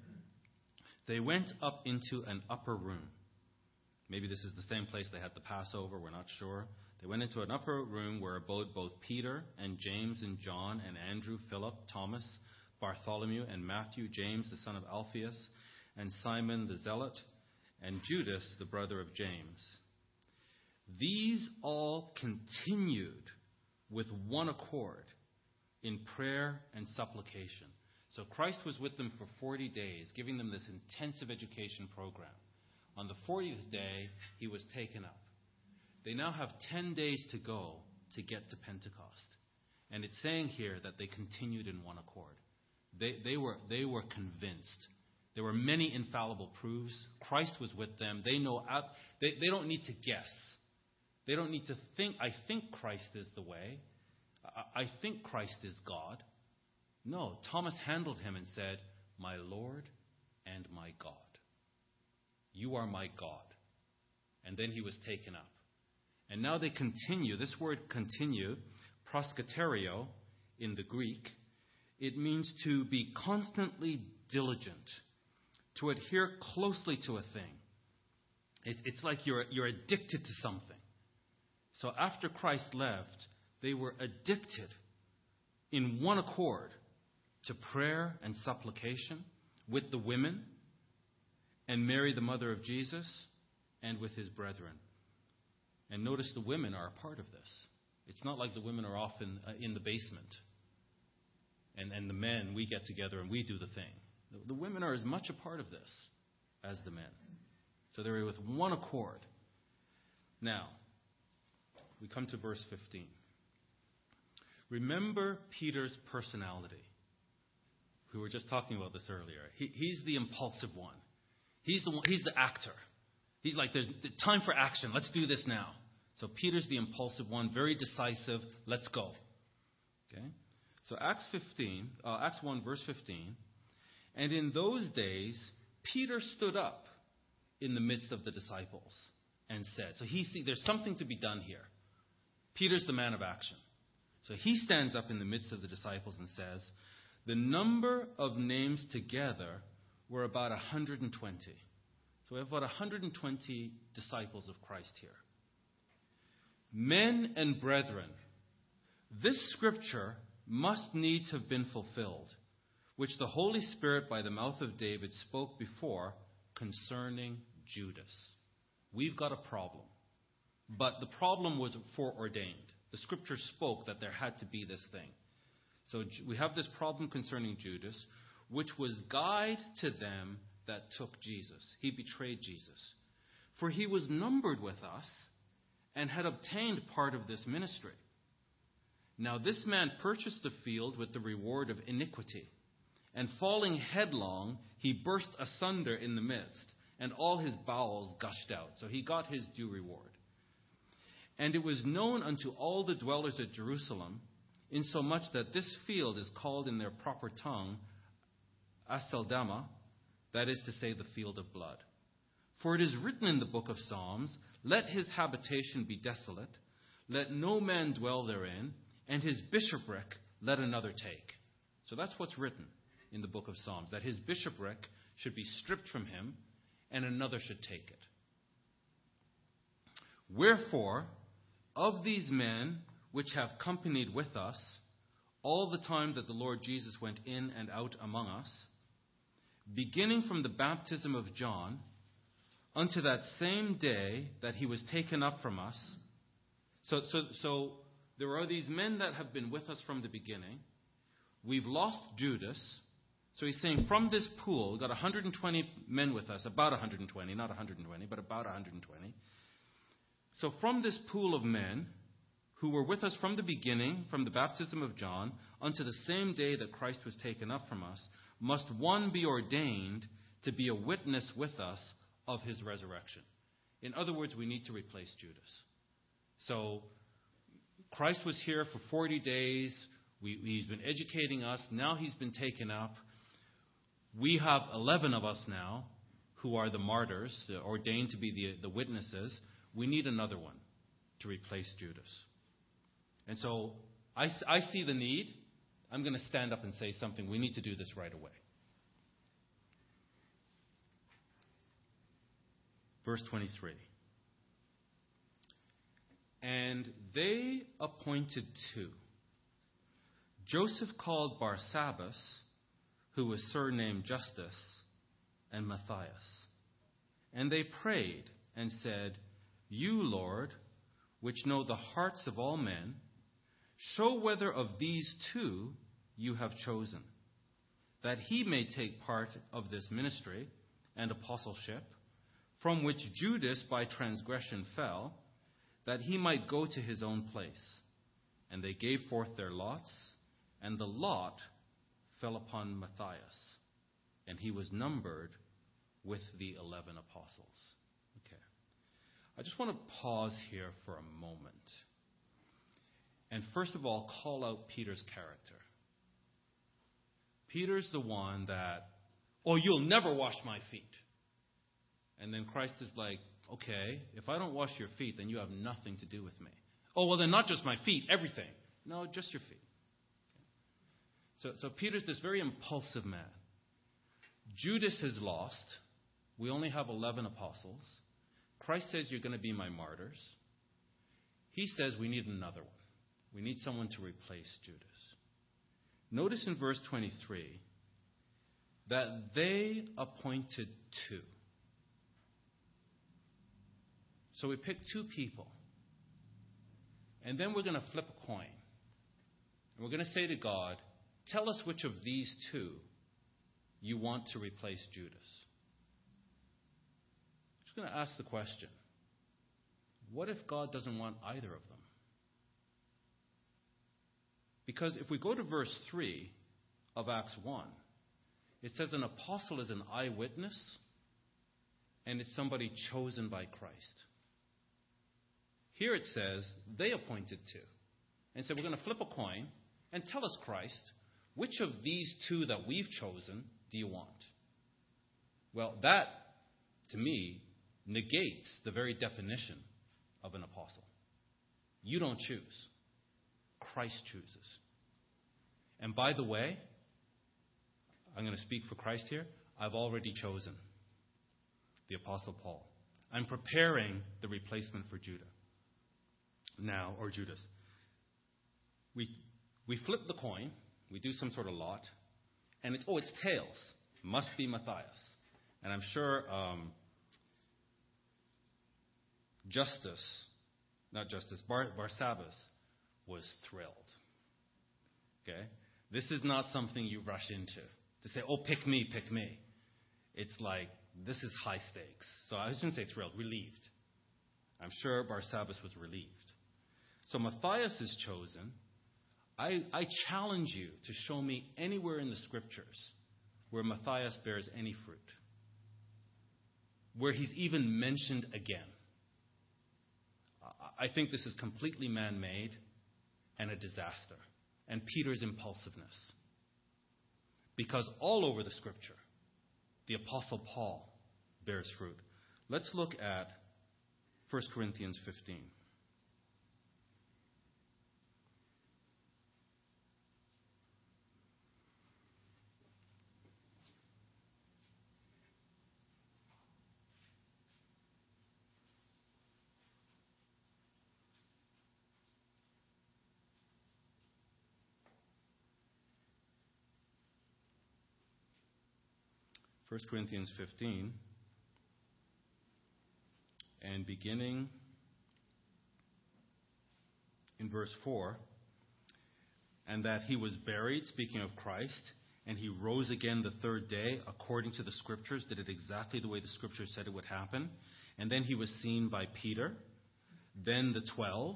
they went up into an upper room. Maybe this is the same place they had the Passover, we're not sure. They went into an upper room where abode both Peter and James and John and Andrew, Philip, Thomas, Bartholomew and Matthew, James the son of Alphaeus, and Simon the Zealot, and Judas the brother of James. These all continued with one accord in prayer and supplication. So Christ was with them for 40 days, giving them this intensive education program. On the 40th day, he was taken up. They now have 10 days to go to get to Pentecost. And it's saying here that they continued in one accord. They, they, were, they were convinced. There were many infallible proofs. Christ was with them. They know they, they don't need to guess. They don't need to think, I think Christ is the way. I, I think Christ is God. No, Thomas handled him and said, My Lord and my God. You are my God. And then he was taken up. And now they continue. This word continue, proskartereo in the Greek, it means to be constantly diligent, to adhere closely to a thing. It, it's like you're, you're addicted to something. So after Christ left, they were addicted in one accord to prayer and supplication with the women and Mary, the mother of Jesus, and with his brethren. And notice the women are a part of this. It's not like the women are often uh, in the basement and, and the men, we get together and we do the thing. The, the women are as much a part of this as the men. So they're with one accord. Now, we come to verse 15. Remember Peter's personality. We were just talking about this earlier. He, he's the impulsive one. He's the, one, he's the actor. He's like, there's time for action. Let's do this now. So Peter's the impulsive one, very decisive. Let's go. Okay? So Acts 15, uh, Acts 1, verse 15. And in those days, Peter stood up in the midst of the disciples and said, So he see, there's something to be done here. Peter's the man of action. So he stands up in the midst of the disciples and says, The number of names together were about 120. So we have about 120 disciples of Christ here. Men and brethren, this scripture must needs have been fulfilled, which the Holy Spirit by the mouth of David spoke before concerning Judas. We've got a problem. But the problem was foreordained. The scripture spoke that there had to be this thing. So we have this problem concerning Judas, which was guide to them that took Jesus. He betrayed Jesus. For he was numbered with us and had obtained part of this ministry. Now this man purchased the field with the reward of iniquity. And falling headlong, he burst asunder in the midst, and all his bowels gushed out. So he got his due reward. And it was known unto all the dwellers at Jerusalem, insomuch that this field is called in their proper tongue Aceldama, that is to say, the field of blood. For it is written in the book of Psalms, Let his habitation be desolate, let no man dwell therein, and his bishopric let another take. So that's what's written in the book of Psalms, that his bishopric should be stripped from him, and another should take it. Wherefore, of these men which have companied with us all the time that the Lord Jesus went in and out among us, beginning from the baptism of John unto that same day that he was taken up from us. So, so, so there are these men that have been with us from the beginning. We've lost Judas. So he's saying from this pool, we've got 120 men with us, about 120, not 120, but about 120. So from this pool of men who were with us from the beginning, from the baptism of John, unto the same day that Christ was taken up from us, must one be ordained to be a witness with us of his resurrection. In other words, we need to replace Judas. So Christ was here for 40 days. We, he's been educating us. Now he's been taken up. We have 11 of us now who are the martyrs, ordained to be the, the witnesses. We need another one to replace Judas. And so I, I see the need. I'm going to stand up and say something. We need to do this right away. Verse 23. And they appointed two Joseph called Barsabbas, who was surnamed Justus, and Matthias. And they prayed and said, You, Lord, which know the hearts of all men, show whether of these two you have chosen, that he may take part of this ministry and apostleship, from which Judas by transgression fell, that he might go to his own place. And they gave forth their lots, and the lot fell upon Matthias, and he was numbered with the eleven apostles. Okay. I just want to pause here for a moment. And first of all, call out Peter's character. Peter's the one that, oh, you'll never wash my feet. And then Christ is like, okay, if I don't wash your feet, then you have nothing to do with me. Oh, well, then not just my feet, everything. No, just your feet. So, so Peter's this very impulsive man. Judas is lost. We only have 11 apostles. Christ says, You're going to be my martyrs. He says, We need another one. We need someone to replace Judas. Notice in verse 23 that they appointed two. So we pick two people. And then we're going to flip a coin. And we're going to say to God, Tell us which of these two you want to replace Judas. I'm just going to ask the question what if God doesn't want either of them? Because if we go to verse 3 of Acts 1, it says an apostle is an eyewitness and it's somebody chosen by Christ. Here it says they appointed two and said, We're going to flip a coin and tell us, Christ, which of these two that we've chosen do you want? Well, that, to me, negates the very definition of an apostle. You don't choose. Christ chooses. And by the way, I'm going to speak for Christ here. I've already chosen the Apostle Paul. I'm preparing the replacement for Judah. Now, or Judas. We, we flip the coin, we do some sort of lot, and it's, oh, it's tails. Must be Matthias. And I'm sure um, Justus, not Justice, Bar, Barsabbas was thrilled. Okay? This is not something you rush into to say, oh, pick me, pick me. It's like, this is high stakes. So I shouldn't say thrilled, relieved. I'm sure Barsabbas was relieved. So Matthias is chosen. I, I challenge you to show me anywhere in the scriptures where Matthias bears any fruit, where he's even mentioned again. I think this is completely man made and a disaster. and Peter's impulsiveness. Because all over the scripture, the Apostle Paul bears fruit. Let's look at 1 Corinthians 15. 1 Corinthians 15, and beginning in verse 4, and that he was buried, speaking of Christ, and he rose again the third day according to the scriptures, did it exactly the way the scriptures said it would happen. And then he was seen by Peter, then the twelve.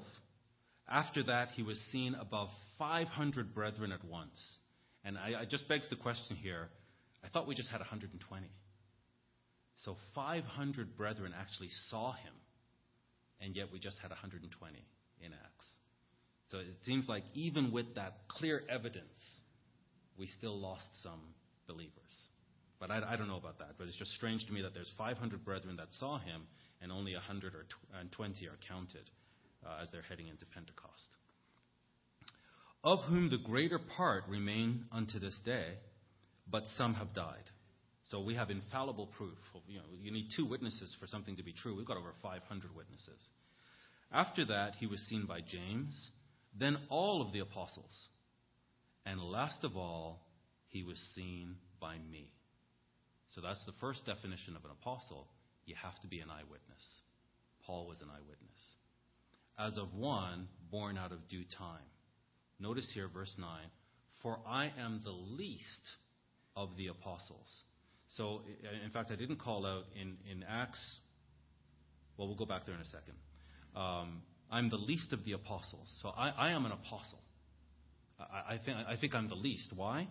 After that, he was seen above 500 brethren at once. And I, I just begs the question here I thought we just had 120. So 500 brethren actually saw him, and yet we just had 120 in Acts. So it seems like even with that clear evidence, we still lost some believers. But I, I, don't know about that. But it's just strange to me that there's 500 brethren that saw him, and only 100 or 20 are counted uh, as they're heading into Pentecost. Of whom the greater part remain unto this day but some have died. So we have infallible proof. Of, you know, you need two witnesses for something to be true. We've got over 500 witnesses. After that, he was seen by James, then all of the apostles, and last of all, he was seen by me. So that's the first definition of an apostle. You have to be an eyewitness. Paul was an eyewitness. As of one born out of due time. Notice here, verse 9 For I am the least of the apostles. So, in fact, I didn't call out in, in Acts. Well, we'll go back there in a second. Um, I'm the least of the apostles. So I, I am an apostle. I, I, think, I think I'm the least. Why?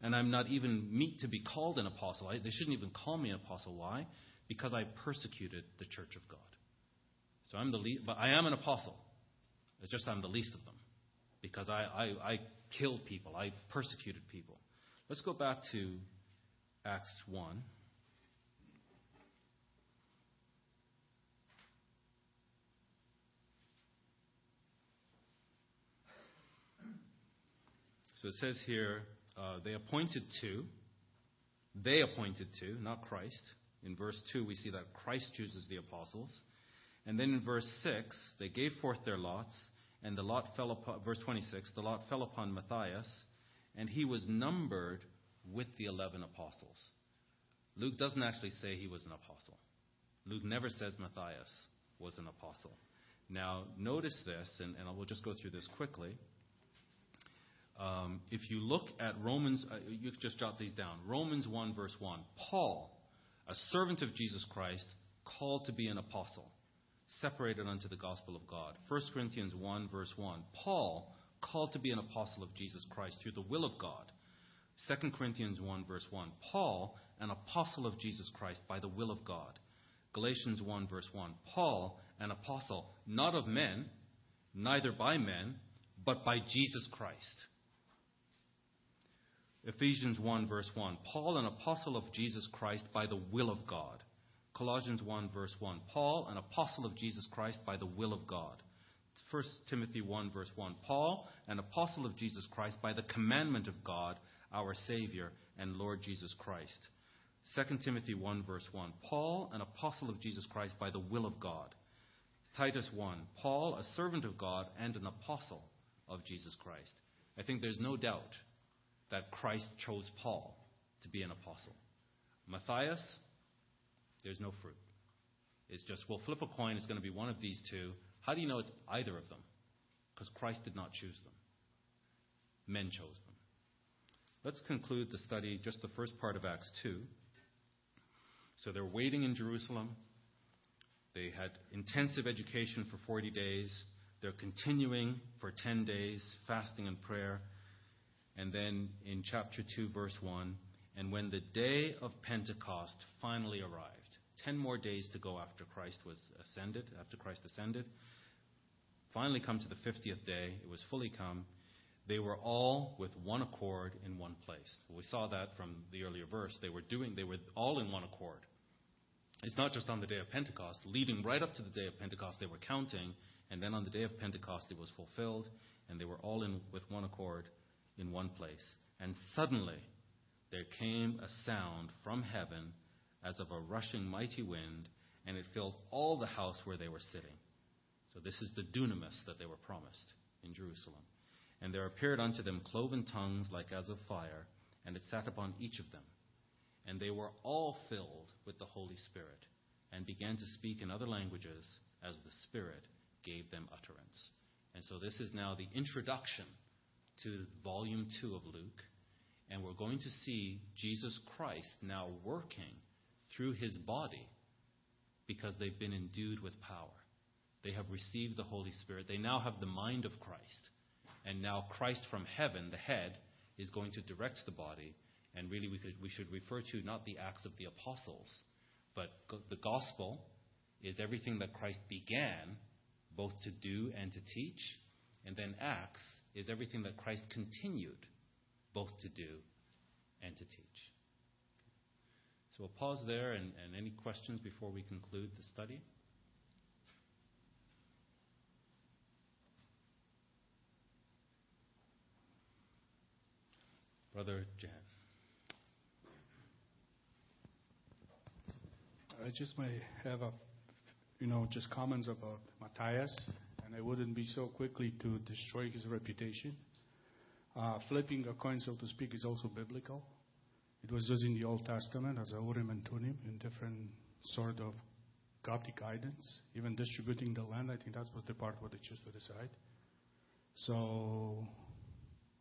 And I'm not even meet to be called an apostle. I, they shouldn't even call me an apostle. Why? Because I persecuted the church of God. So I'm the least, but I am an apostle. It's just I'm the least of them because I, I, I killed people. I persecuted people. Let's go back to Acts 1. So it says here, uh, they appointed two. They appointed two, not Christ. In verse 2, we see that Christ chooses the apostles. And then in verse 6, they gave forth their lots, and the lot fell upon, verse 26, the lot fell upon Matthias, and he was numbered with the 11 apostles. Luke doesn't actually say he was an apostle. Luke never says Matthias was an apostle. Now, notice this, and, and we'll just go through this quickly. Um, if you look at Romans, uh, you can just jot these down. Romans 1, verse 1. Paul, a servant of Jesus Christ, called to be an apostle, separated unto the gospel of God. 1 Corinthians 1, verse 1. Paul, called to be an apostle of Jesus Christ through the will of God. 2 Corinthians 1, verse 1. Paul, an apostle of Jesus Christ by the will of God. Galatians 1, verse 1. Paul, an apostle, not of men, neither by men, but by Jesus Christ. Ephesians 1, verse 1. Paul, an apostle of Jesus Christ by the will of God. Colossians 1, verse 1. Paul, an apostle of Jesus Christ by the will of God. 1 Timothy 1, verse 1. Paul, an apostle of Jesus Christ by the commandment of God, our Savior and Lord Jesus Christ. 2 Timothy 1, verse 1. Paul, an apostle of Jesus Christ by the will of God. Titus 1. Paul, a servant of God and an apostle of Jesus Christ. I think there's no doubt that Christ chose Paul to be an apostle. Matthias, there's no fruit. It's just, we'll flip a coin, it's going to be one of these two. How do you know it's either of them? Because Christ did not choose them, men chose them. Let's conclude the study, just the first part of Acts 2. So they're waiting in Jerusalem. They had intensive education for 40 days. They're continuing for 10 days, fasting and prayer. And then in chapter 2, verse 1, and when the day of Pentecost finally arrived, 10 more days to go after Christ was ascended, after Christ ascended, finally come to the 50th day, it was fully come they were all with one accord in one place. We saw that from the earlier verse. They were doing, they were all in one accord. It's not just on the day of Pentecost. Leading right up to the day of Pentecost, they were counting, and then on the day of Pentecost, it was fulfilled, and they were all in with one accord in one place. And suddenly, there came a sound from heaven as of a rushing mighty wind, and it filled all the house where they were sitting. So this is the dunamis that they were promised in Jerusalem. And there appeared unto them cloven tongues like as of fire, and it sat upon each of them. And they were all filled with the Holy Spirit, and began to speak in other languages as the Spirit gave them utterance. And so this is now the introduction to volume two of Luke. And we're going to see Jesus Christ now working through his body because they've been endued with power. They have received the Holy Spirit. They now have the mind of Christ. And now Christ from heaven, the head, is going to direct the body. And really, we, could, we should refer to not the acts of the apostles, but the gospel is everything that Christ began both to do and to teach. And then Acts is everything that Christ continued both to do and to teach. We'll pause there and, and any questions before we conclude the study? Brother Jan. I just may have a, you know, just comments about Matthias, and I wouldn't be so quickly to destroy his reputation. Uh, flipping a coin, so to speak, is also biblical. It was used in the Old Testament as a Urim and Thummim in different sort of godly guidance. Even distributing the land, I think that was the part where they chose to decide. So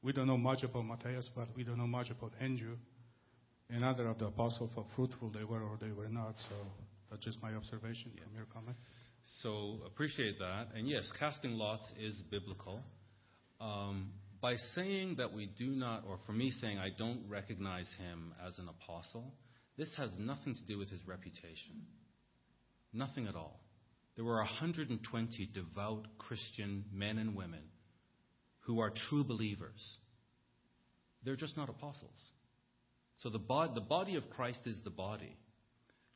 we don't know much about Matthias, but we don't know much about Andrew. And other of the apostles, how fruitful they were or they were not. So that's just my observation Yeah. from your comment. So appreciate that. And yes, casting lots is biblical. Um, by saying that we do not, or for me saying I don't recognize him as an apostle, this has nothing to do with his reputation. Nothing at all. There were 120 devout Christian men and women who are true believers. They're just not apostles. So the, bod- the body of Christ is the body.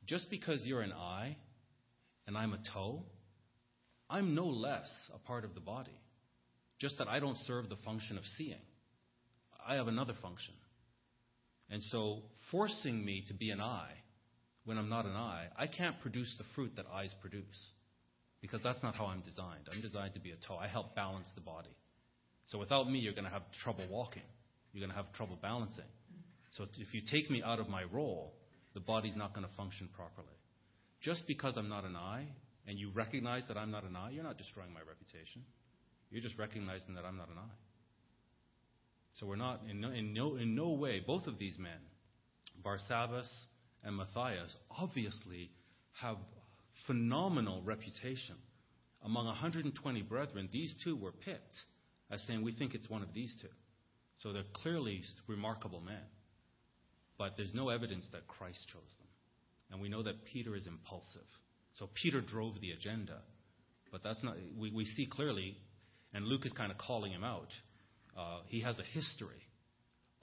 Just because you're an eye and I'm a toe, I'm no less a part of the body. Just that I don't serve the function of seeing. I have another function. And so, forcing me to be an eye when I'm not an eye, I can't produce the fruit that eyes produce. Because that's not how I'm designed. I'm designed to be a toe. I help balance the body. So, without me, you're going to have trouble walking. You're going to have trouble balancing. So, if you take me out of my role, the body's not going to function properly. Just because I'm not an eye and you recognize that I'm not an eye, you're not destroying my reputation. You're just recognizing that I'm not an eye. So we're not, in no, in no, in no way, both of these men, Barsabbas and Matthias, obviously have phenomenal reputation. Among 120 brethren, these two were picked as saying, we think it's one of these two. So they're clearly remarkable men. But there's no evidence that Christ chose them. And we know that Peter is impulsive. So Peter drove the agenda. But that's not, we, we see clearly, and Luke is kind of calling him out. Uh, he has a history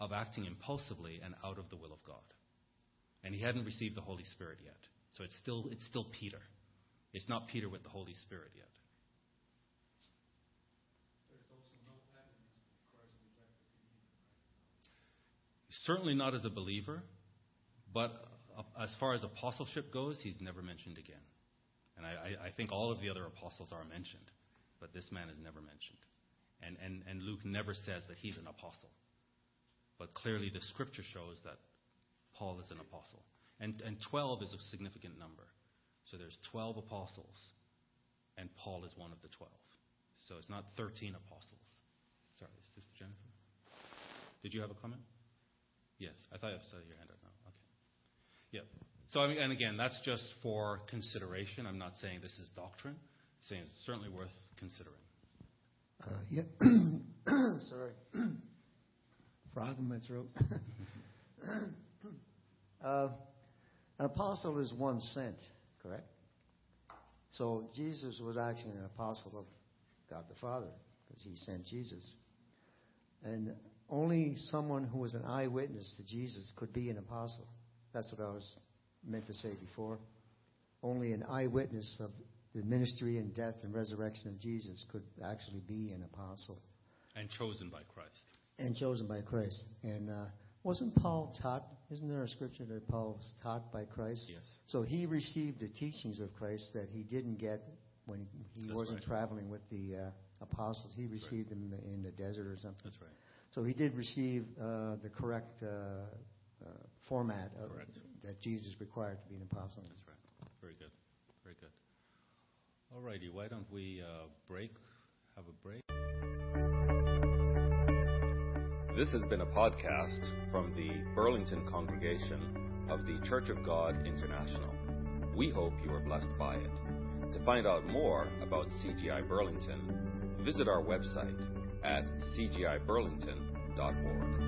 of acting impulsively and out of the will of God. And he hadn't received the Holy Spirit yet. So it's still, it's still Peter. It's not Peter with the Holy Spirit yet. Certainly not as a believer, but as far as apostleship goes, he's never mentioned again. And I, I think all of the other apostles are mentioned, but this man is never mentioned. And, and, and Luke never says that he's an apostle. But clearly, the scripture shows that Paul is an apostle. And, and 12 is a significant number. So there's 12 apostles, and Paul is one of the 12. So it's not 13 apostles. Sorry, Sister Jennifer? Did you have a comment? Yes, I thought I saw your hand up now. Okay. Yep. So, I mean, and again, that's just for consideration. I'm not saying this is doctrine. I'm saying it's certainly worth considering. Uh, yeah. Sorry. Frog in my throat. uh, an apostle is one sent, correct? So Jesus was actually an apostle of God the Father because he sent Jesus. And only someone who was an eyewitness to Jesus could be an apostle. That's what I was meant to say before. Only an eyewitness of the ministry and death and resurrection of Jesus could actually be an apostle. And chosen by Christ. And chosen by Christ. And uh, wasn't Paul taught? Isn't there a scripture that Paul was taught by Christ? Yes. So he received the teachings of Christ that he didn't get when he, That's wasn't right. traveling with the uh, apostles. He received them in the desert or something. That's right. So he did receive uh, the correct uh, uh, format of, Correct. that Jesus required to be an apostle. That's right. Very good. All righty. Why don't we uh, break? Have a break. This has been a podcast from the Burlington congregation of the Church of God International. We hope you are blessed by it. To find out more about CGI Burlington, visit our website at cgiburlington.org.